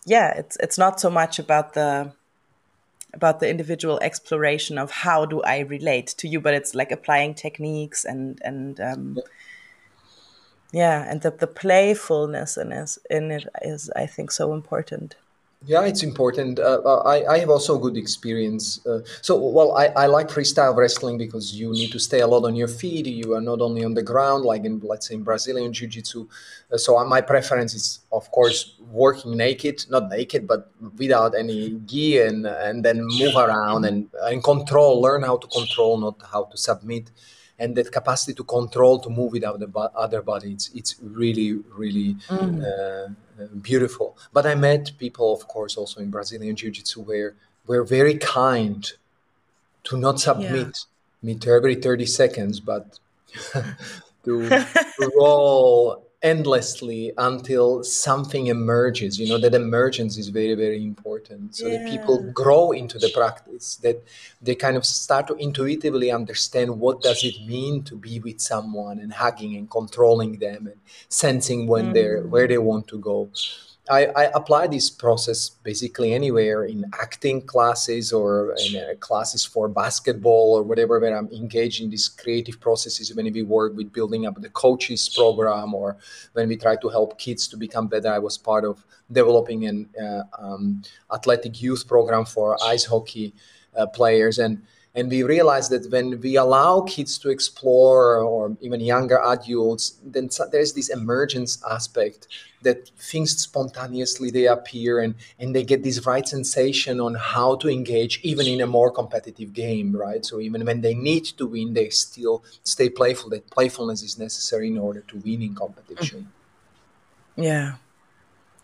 yeah, it's it's not so much about the about the individual exploration of how do I relate to you, but it's like applying techniques and and um, yeah and the, the playfulness in, is, in it is i think so important yeah it's important. Uh, uh, I, I have also good experience uh, so well I, I like freestyle wrestling because you need to stay a lot on your feet you are not only on the ground like in let's say in brazilian jiu-jitsu uh, so my preference is of course working naked not naked but without any gear and, and then move around and, and control learn how to control not how to submit and that capacity to control to move without the other body it's, it's really really mm. uh, beautiful but i met people of course also in brazilian jiu-jitsu where were very kind to not submit yeah. me to every 30 seconds but (laughs) to roll endlessly until something emerges you know that emergence is very very important so yeah. that people grow into the practice that they kind of start to intuitively understand what does it mean to be with someone and hugging and controlling them and sensing when mm. they're where they want to go I, I, apply this process basically anywhere in acting classes or in uh, classes for basketball or whatever where i'm engaged in these creative processes when we work with building up the coaches program or when we try to help kids to become better. I was part of developing an uh, um, athletic youth program for ice hockey uh, players and and we realize that when we allow kids to explore or even younger adults then there's this emergence aspect that things spontaneously they appear and and they get this right sensation on how to engage even in a more competitive game right? So even when they need to win they still stay playful. That playfulness is necessary in order to win in competition. Mm. Yeah.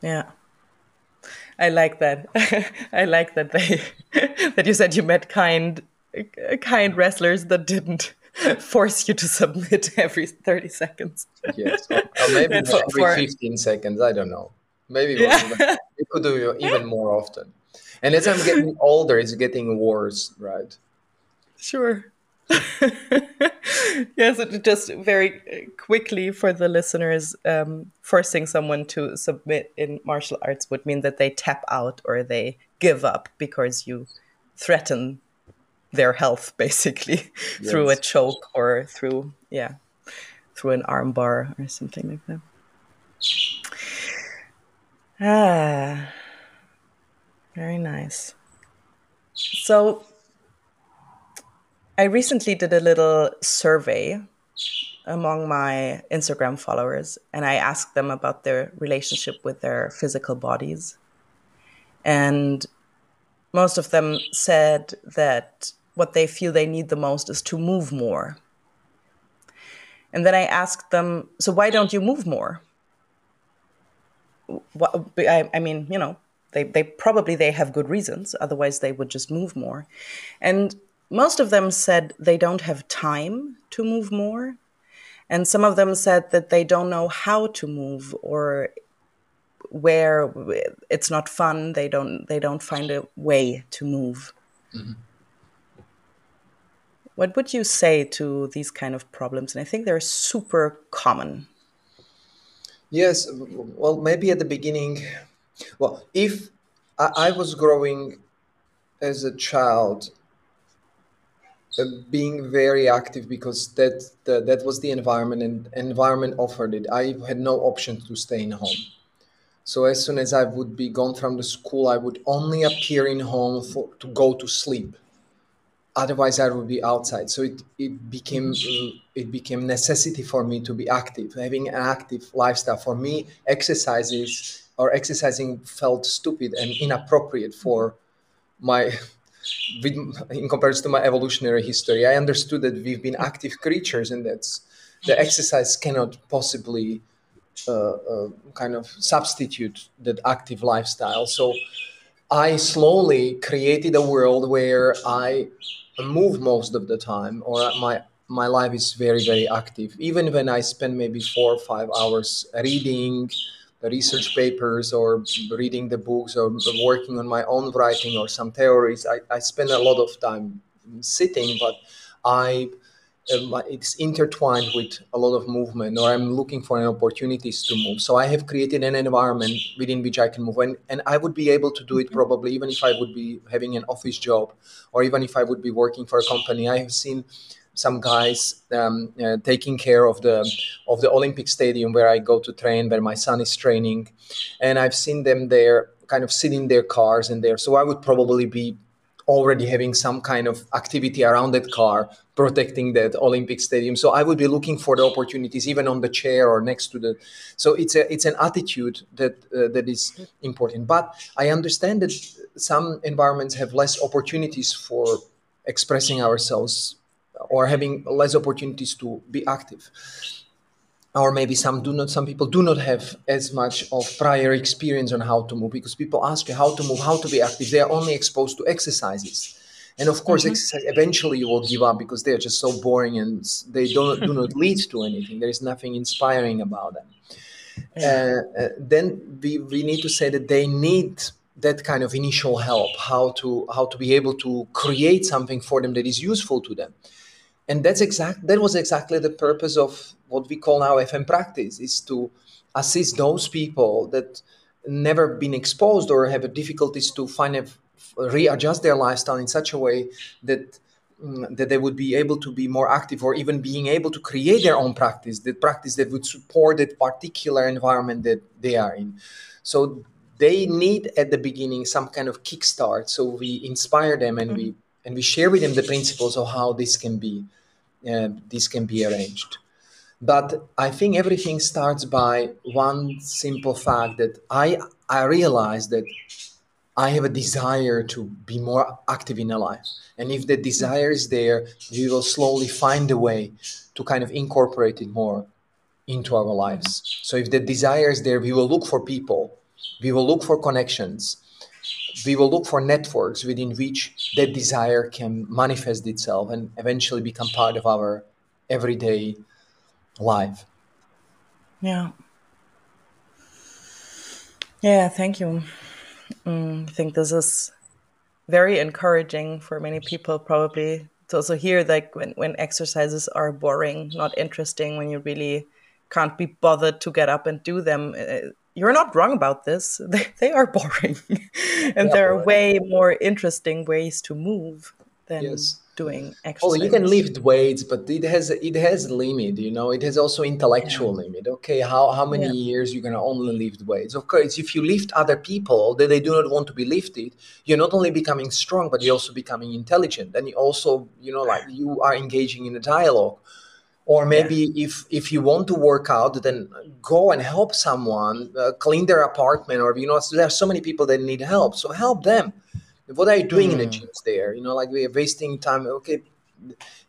Yeah. I like that. (laughs) I like that they (laughs) that you said you met kind kind wrestlers that didn't (laughs) force you to submit (laughs) every 30 seconds. yes, or, or maybe (laughs) every for, 15 seconds. I don't know. Maybe yeah. we could do even more often. And as I'm getting older, it's getting worse, right? Sure. yes, just very quickly for the listeners, um, forcing someone to submit in martial arts would mean that they tap out or they give up because you threaten their health (laughs) basically yes. through a choke or through yeah through an armbar or something like that. Ah very nice. So i recently did a little survey among my instagram followers and i asked them about their relationship with their physical bodies. And most of them said that what they feel they need the most is to move more. And then I asked them, so why don't you move more? What, I, I mean, you know, they, they probably they have good reasons, otherwise they would just move more. And most of them said they don't have time to move more. And some of them said that they don't know how to move or where it's not fun, they don't they don't find a way to move. Mm-hmm. What would you say to these kind of problems? And I think they're super common. Yes, well, maybe at the beginning, well, if I, I was growing as a child, uh, being very active because that the, that was the environment and environment offered it. I had no option to stay in home. So as soon as I would be gone from the school, I would only appear in home for, to go to sleep otherwise i would be outside. So it, it became it became necessity for me to be active. Having an active lifestyle for me exercises or exercising felt stupid and inappropriate for my (laughs) with, in comparison to my evolutionary history. I understood that we've been active creatures and that's the exercise cannot possibly uh, uh, kind of substitute that active lifestyle. So i slowly created a world where i move most of the time or my my life is very very active. Even when i spend maybe four or five hours reading the research papers or reading the books or working on my own writing or some theories i, I spend a lot of time sitting but i it's intertwined with a lot of movement or i'm looking for opportunities to move. So i have created an environment within which i can move and, and i would be able to do it probably even if i would be having an office job or even if i would be working for a company. I have seen some guys um, uh, taking care of the of the olympic stadium where i go to train where my son is training and i've seen them there kind of sitting in their cars and there. So i would probably be already having some kind of activity around that car protecting that olympic stadium. So i would be looking for the opportunities even on the chair or next to the so it's a it's an attitude that uh, that is important. But i understand that some environments have less opportunities for expressing ourselves or having less opportunities to be active or maybe some do not some people do not have as much of prior experience on how to move because people ask you how to move how to be active. They are only exposed to exercises. And of course mm-hmm. exercise, eventually you will give up because they're just so boring and they don't do not (laughs) lead to anything. There is nothing inspiring about them. Uh, uh, then we, we need to say that they need that kind of initial help how to how to be able to create something for them that is useful to them and that's exact that was exactly the purpose of what we call now fm practice is to assist those people that never been exposed or have difficulties to find a readjust their lifestyle in such a way that mm, that they would be able to be more active or even being able to create their own practice the practice that would support that particular environment that they are in. So they need at the beginning some kind of kickstart. So we inspire them and we and we share with them the principles of how this can be uh, this can be arranged but i think everything starts by one simple fact that i i realize that I have a desire to be more active in a life. And if the desire is there, we will slowly find a way to kind of incorporate it more into our lives. So if the desire is there, we will look for people, we will look for connections, we will look for networks within which that desire can manifest itself and eventually become part of our everyday life. Yeah. Yeah, thank you. Mm, I think this is very encouraging for many people, probably to also hear like when, when exercises are boring, not interesting, when you really can't be bothered to get up and do them. Uh, you're not wrong about this. (laughs) They, they are boring. (laughs) and yeah, there are way more interesting ways to move than yes doing exercise. Oh, you can lift weights, but it has it has a limit. You know, it has also intellectual yeah. limit. Okay, how how many yeah. years you're gonna only lift weights? Of course, if you lift other people that they do not want to be lifted, you're not only becoming strong, but you're also becoming intelligent, and you also you know like you are engaging in a dialogue. Or maybe yeah. if if you want to work out, then go and help someone uh, clean their apartment, or you know, there are so many people that need help. So help them what are you doing mm. in the hmm. gyms there you know like we are wasting time okay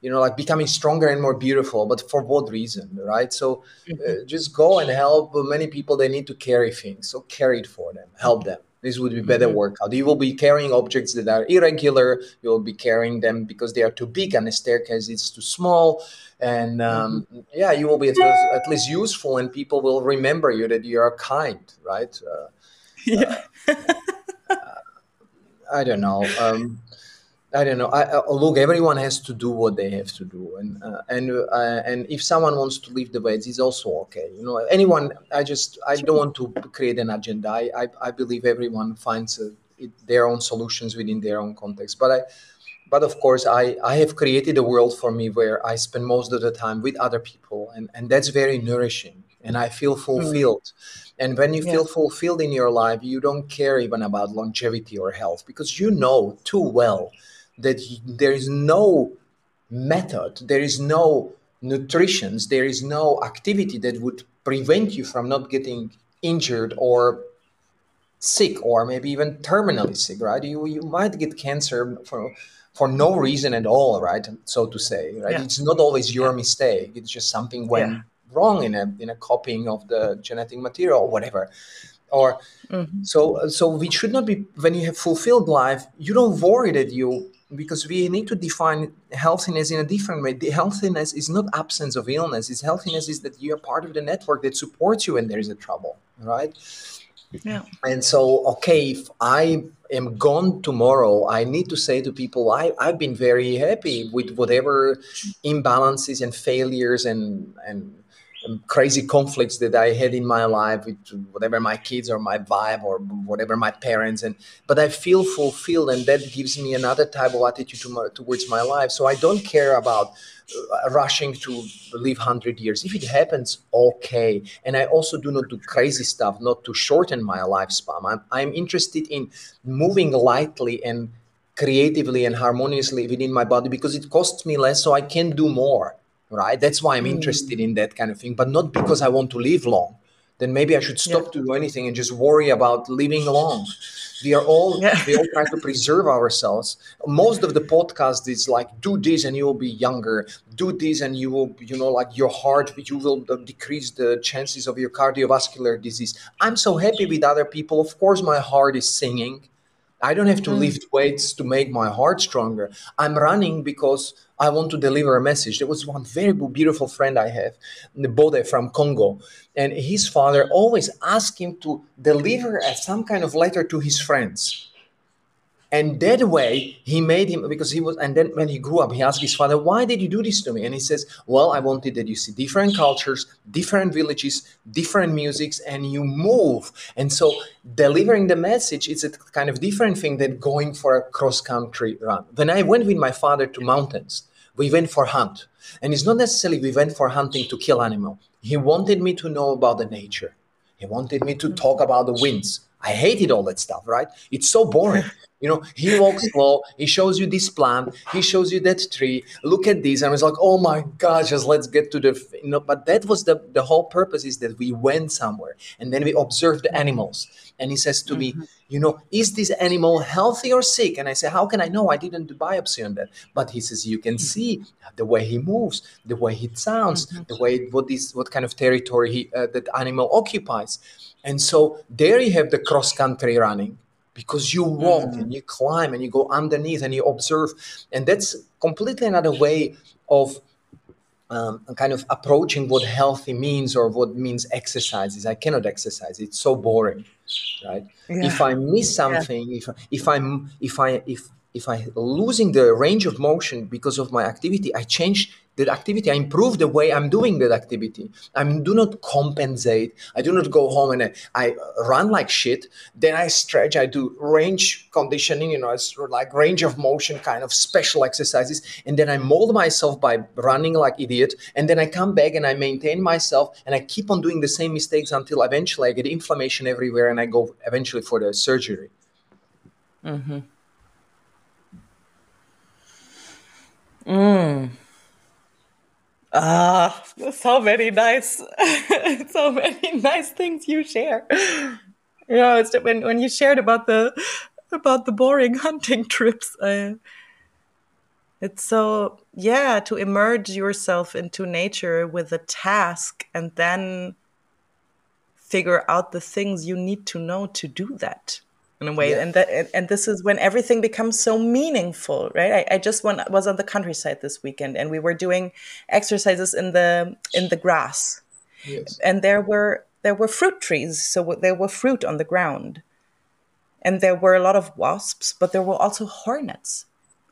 you know like becoming stronger and more beautiful but for what reason right so uh, mm-hmm. just go and help many people they need to carry things so carry it for them help them this would be better mm-hmm. workout you will be carrying objects that are irregular you will be carrying them because they are too big and the staircase is too small and um, mm-hmm. yeah you will be at least, at least, useful and people will remember you that you are kind right uh, (laughs) yeah. Uh, I don't know. Um, I don't know. I, I, look, everyone has to do what they have to do, and uh, and uh, and if someone wants to leave the weights, it's also okay. You know, anyone. I just I don't want to create an agenda. I I, I believe everyone finds a, uh, it, their own solutions within their own context. But I, but of course, I I have created a world for me where I spend most of the time with other people, and and that's very nourishing, and I feel hmm. fulfilled. Mm and when you feel fulfilled in your life, you don't care even about longevity or health because you know too well that there is no method, there is no nutrition, there is no activity that would prevent you from not getting injured or sick or maybe even terminally sick, right? You, you might get cancer for for no reason at all, right? So to say, right? Yeah. It's not always your mistake. It's just something went yeah wrong in a in a copying of the genetic material or whatever or mm-hmm. so so we should not be when you have fulfilled life you don't worry that you because we need to define healthiness in a different way. The healthiness is not absence of illness. It's healthiness is that you are part of the network that supports you when there is a trouble right? Yeah. And so okay if i am gone tomorrow i need to say to people I, i've been very happy with whatever imbalances and failures and and crazy conflicts that I had in my life with whatever my kids or my vibe or whatever my parents and but I feel fulfilled and that gives me another type of attitude to my, towards my life. So I don't care about uh, rushing to live 100 years. If it happens okay. And I also do not do crazy stuff not to shorten my lifespan. I'm, I'm interested in moving lightly and creatively and harmoniously within my body because it costs me less so I can do more right? That's why I'm interested hmm. in that kind of thing, but not because I want to live long. Then maybe I should stop yeah. to do anything and just worry about living long. We are all yeah. we all try to preserve ourselves. Most of the podcast is like do this and you will be younger. Do this and you will you know like your heart you will decrease the chances of your cardiovascular disease. I'm so happy with other people. Of course, my heart is singing. I don't have to mm. lift weights to make my heart stronger. I'm running because I want to deliver a message. There was one very beautiful friend I have, Bode from Congo, and his father always asked him to deliver some kind of letter to his friends. And that way, he made him because he was. And then when he grew up, he asked his father, "Why did you do this to me?" And he says, "Well, I wanted that you see different cultures, different villages, different musics, and you move." And so, delivering the message is a kind of different thing than going for a cross country run. When I went with my father to mountains, we went for hunt, and it's not necessarily we went for hunting to kill animal. He wanted me to know about the nature. He wanted me to talk about the winds. I hated all that stuff, right? It's so boring. (laughs) You know, he walks slow, he shows you this plant, he shows you that tree, look at this. And I was like, oh my gosh, just let's get to the, you know, but that was the, the whole purpose is that we went somewhere and then we observed the animals. And he says to mm-hmm. me, you know, is this animal healthy or sick? And I say, how can I know? I didn't do biopsy on that. But he says, you can see the way he moves, the way he sounds, mm-hmm. the way, what is, what kind of territory he, uh, that animal occupies. And so there you have the cross country running because you walk mm-hmm. and you climb and you go underneath and you observe and that's completely another way of um, kind of approaching what healthy means or what means exercise is i cannot exercise it's so boring right yeah. if i miss something yeah. if if i'm if i if if i losing the range of motion because of my activity i change that activity. I improve the way i'm doing that activity. I do not compensate. I do not go home and I, I, run like shit. Then i stretch. I do range conditioning you know it's like range of motion kind of special exercises. And then i mold myself by running like idiot. And then i come back and i maintain myself and i keep on doing the same mistakes until eventually i get inflammation everywhere and i go eventually for the surgery. Mm-hmm. Mm. Ah, so many nice, (laughs) so many nice things you share. You know, it's when when you shared about the about the boring (laughs) hunting trips. It's so yeah to immerse yourself into nature with a task and then figure out the things you need to know to do that in a way yeah. and that and this is when everything becomes so meaningful right I, I, just went, was on the countryside this weekend and we were doing exercises in the in the grass yes. and there were there were fruit trees so there were fruit on the ground and there were a lot of wasps but there were also hornets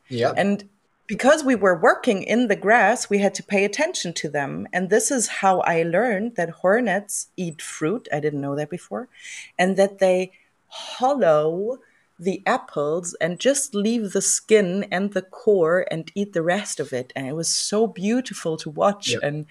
yeah and because we were working in the grass, we had to pay attention to them. And this is how I learned that hornets eat fruit. I didn't know that before. And that they hollow the apples and just leave the skin and the core and eat the rest of it. And it was so beautiful to watch. Yep. And,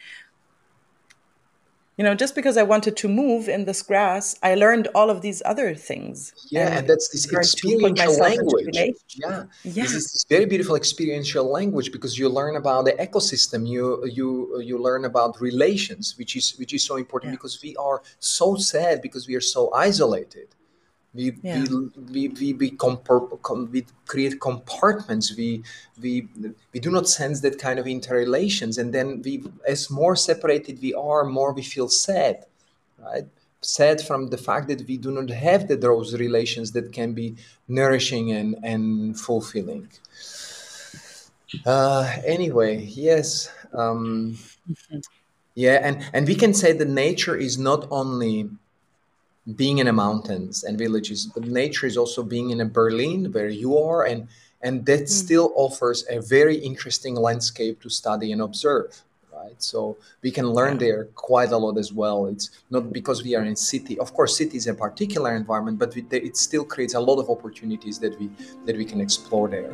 you know, just because I wanted to move in this grass, I learned all of these other things. Yeah, and, and that's this experiential language. Yeah, yeah. This is this very beautiful experiential language because you learn about the ecosystem. You you you learn about relations, which is which is so important yeah. because we are so sad because we are so isolated we, yeah. we, we, we, we, com- we create compartments we, we we do not sense that kind of interrelations and then we as more separated we are more we feel sad right sad from the fact that we do not have the, those relations that can be nourishing and, and fulfilling uh, anyway yes um, mm-hmm. yeah and and we can say that nature is not only being in the mountains and villages but nature is also being in a berlin where you are and and that mm. still offers a very interesting landscape to study and observe right so we can learn yeah. there quite a lot as well it's not because we are in city of course city is a particular environment but we, it still creates a lot of opportunities that we that we can explore there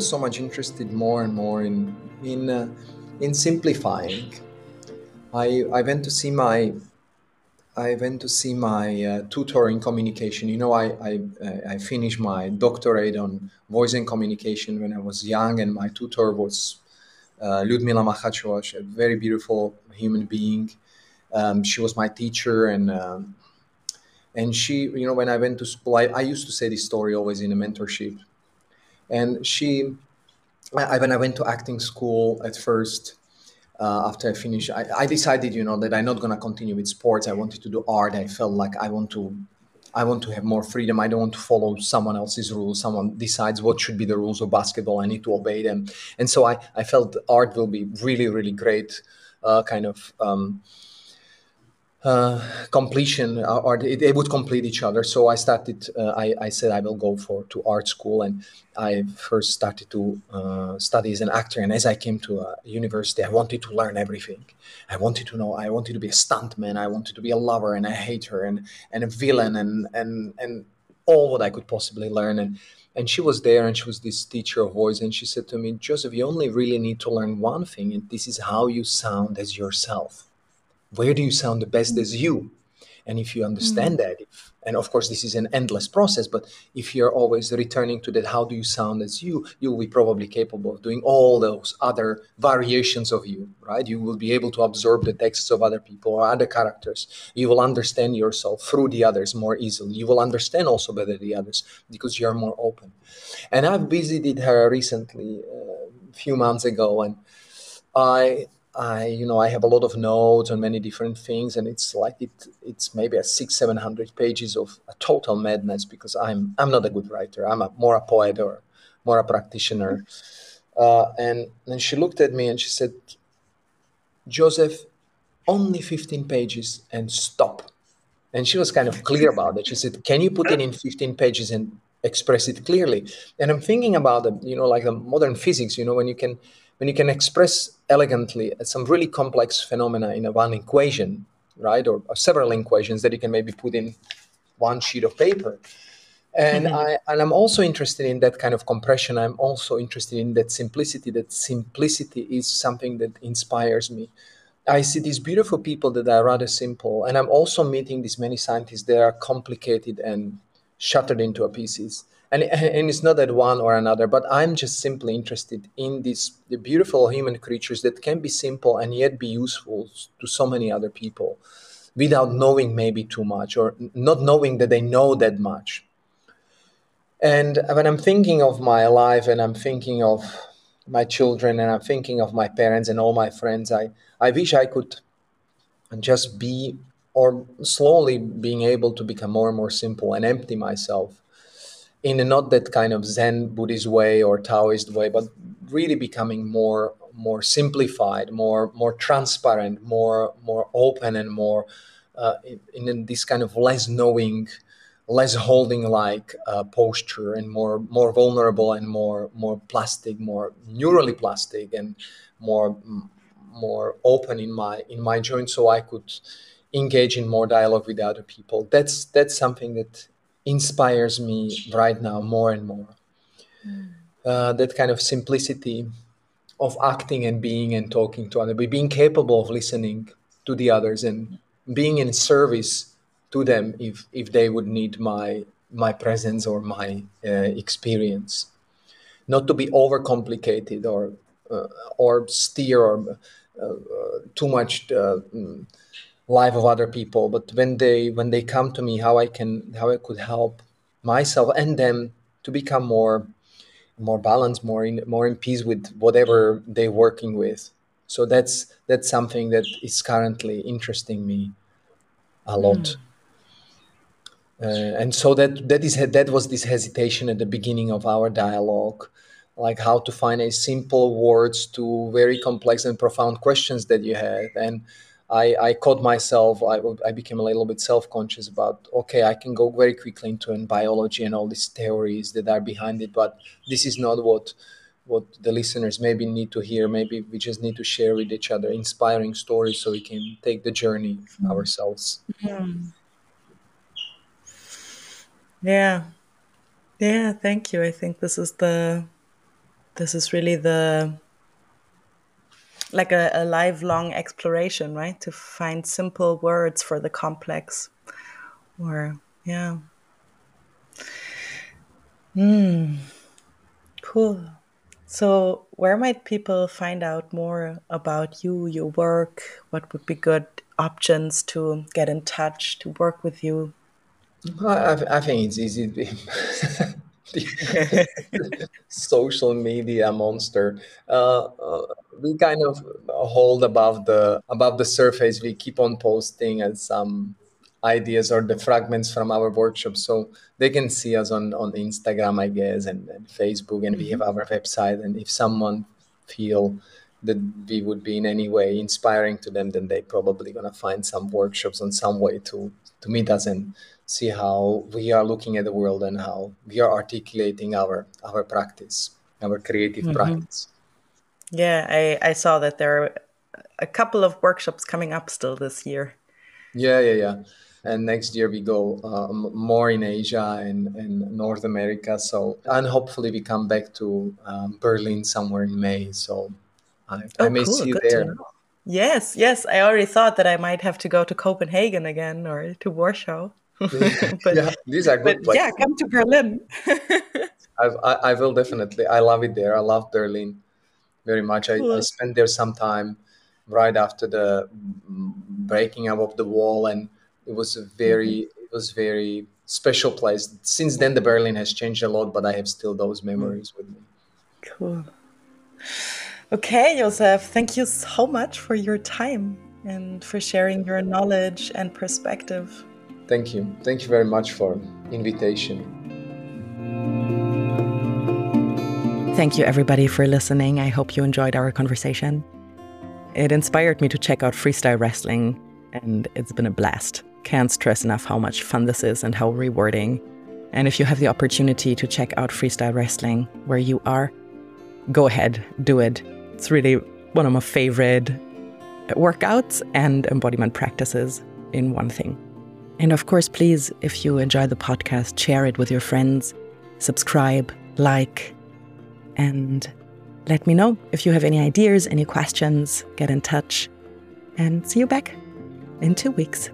so much interested more and more in in uh, in simplifying. I I went to see my I went to see my uh, tutor in communication. You know, I, I I finished my doctorate on voice and communication when I was young, and my tutor was uh, Ludmila Machachova, a very beautiful human being. Um, she was my teacher, and um, and she, you know, when I went to school, I, I used to say this story always in a mentorship and she, I, when I went to acting school at first, uh, after I finished, I, I, decided, you know, that I'm not going to continue with sports. I wanted to do art. I felt like I want to I want to have more freedom. I don't want to follow someone else's rules. Someone decides what should be the rules of basketball. I need to obey them. And so I, I felt art will be really, really great uh, kind of um, uh, completion uh, or they would complete each other. So i started uh, I, I, said i will go for to art school and i first started to uh, study as an actor. And as i came to a university i wanted to learn everything. I wanted to know i wanted to be a stuntman. I wanted to be a lover and a hater and, and a villain and, and, and all what i could possibly learn. And, and she was there and she was this teacher of voice and she said to me Jozef you only really need to learn one thing and this is how you sound as yourself where do you sound the best as you? And if you understand mm-hmm. that if, and of course this is an endless process but if you're always returning to that how do you sound as you you'll be probably capable of doing all those other variations of you right? You will be able to absorb the texts of other people or other characters. You will understand yourself through the others more easily. You will understand also better the others because you're more open. And i've visited her recently uh, a few months ago and i I, you know, I have a lot of notes on many different things, and it's like it, it's maybe a six, seven hundred pages of a total madness because I'm, I'm not a good writer. I'm a, more a poet or more a practitioner. Uh, and then she looked at me and she said, Jozef, only 15 pages and stop. And she was kind of clear about it. She said, Can you put it in 15 pages and express it clearly? And I'm thinking about it, you know, like the modern physics, you know, when you can when you can express elegantly some really complex phenomena in a one equation, right, or, or, several equations that you can maybe put in one sheet of paper. And mm-hmm. I and I'm also interested in that kind of compression. I'm also interested in that simplicity. That simplicity is something that inspires me. I see these beautiful people that are rather simple, and I'm also meeting these many scientists that are complicated and shattered into pieces and, and it's not that one or another but i'm just simply interested in these the beautiful human creatures that can be simple and yet be useful to so many other people without knowing maybe too much or not knowing that they know that much. And when i'm thinking of my life and i'm thinking of my children and i'm thinking of my parents and all my friends i i wish i could just be or slowly being able to become more and more simple and empty myself in a not that kind of Zen Buddhist way or Taoist way, but really becoming more more simplified, more more transparent, more more open, and more uh, in, in, this kind of less knowing, less holding like uh, posture, and more more vulnerable and more more plastic, more neurally plastic, and more more open in my in my joint, so I could engage in more dialogue with other people. That's that's something that inspires me right now more and more. Mm. Uh, that kind of simplicity of acting and being and talking to others, being capable of listening to the others and being in service to them if if they would need my my presence or my uh, experience. Not to be overcomplicated or uh, or steer or uh, too much uh, mm, life of other people but when they when they come to me how i can how i could help myself and them to become more more balanced more in more in peace with whatever they're working with. So that's that's something that is currently interesting me a lot. Mm. uh, and so that that is that was this hesitation at the beginning of our dialogue like how to find a simple words to very complex and profound questions that you have and I, I caught myself, I, I became a little bit self conscious about, okay, I can go very quickly into in biology and all these theories that are behind it, but this is not what what the listeners maybe need to hear. Maybe we just need to share with each other inspiring stories so we can take the journey mm-hmm. ourselves. Mm-hmm. Yeah. Yeah, thank you. I think this is the this is really the like a, a lifelong exploration, right? To find simple words for the complex. Or, yeah. Hmm. Cool. So, where might people find out more about you, your work? What would be good options to get in touch, to work with you? I, I think it's easy. (laughs) (laughs) social media monster. Uh, uh, we kind of hold above the above the surface. We keep on posting and some ideas or the fragments from our workshops. So they can see us on, on Instagram, I guess, and, and Facebook, and mm-hmm. we have our website. And if someone feel that we would be in any way inspiring to them, then they probably gonna find some workshops on some way to to meet us and see how we are looking at the world and how we are articulating our our practice, our creative mm-hmm. practice. Yeah, I, I saw that there are a couple of workshops coming up still this year. Yeah, yeah, yeah. And next year we go um, more in Asia and, and North America. So, and hopefully we come back to um, Berlin somewhere in May. So I, oh, I may cool. see you Good there. Yes, yes. I already thought that I might have to go to Copenhagen again or to Warsaw. (laughs) but, yeah, these are good. But yeah, come to Berlin. (laughs) I, I will definitely. I love it there. I love Berlin very much. I, cool. I spent there some time right after the breaking up of the wall, and it was a very mm-hmm. it was very special place. Since then, the Berlin has changed a lot, but I have still those memories with me. Cool. Okay, Jozef, thank you so much for your time and for sharing your knowledge and perspective. Thank you. Thank you very much for invitation. Thank you everybody for listening. I hope you enjoyed our conversation. It inspired me to check out freestyle wrestling and it's been a blast. Can't stress enough how much fun this is and how rewarding. And if you have the opportunity to check out freestyle wrestling where you are, go ahead, do it. It's really one of my favorite workouts and embodiment practices in one thing. And of course, please, if you enjoy the podcast, share it with your friends, subscribe, like, and let me know if you have any ideas, any questions, get in touch, and see you back in two weeks.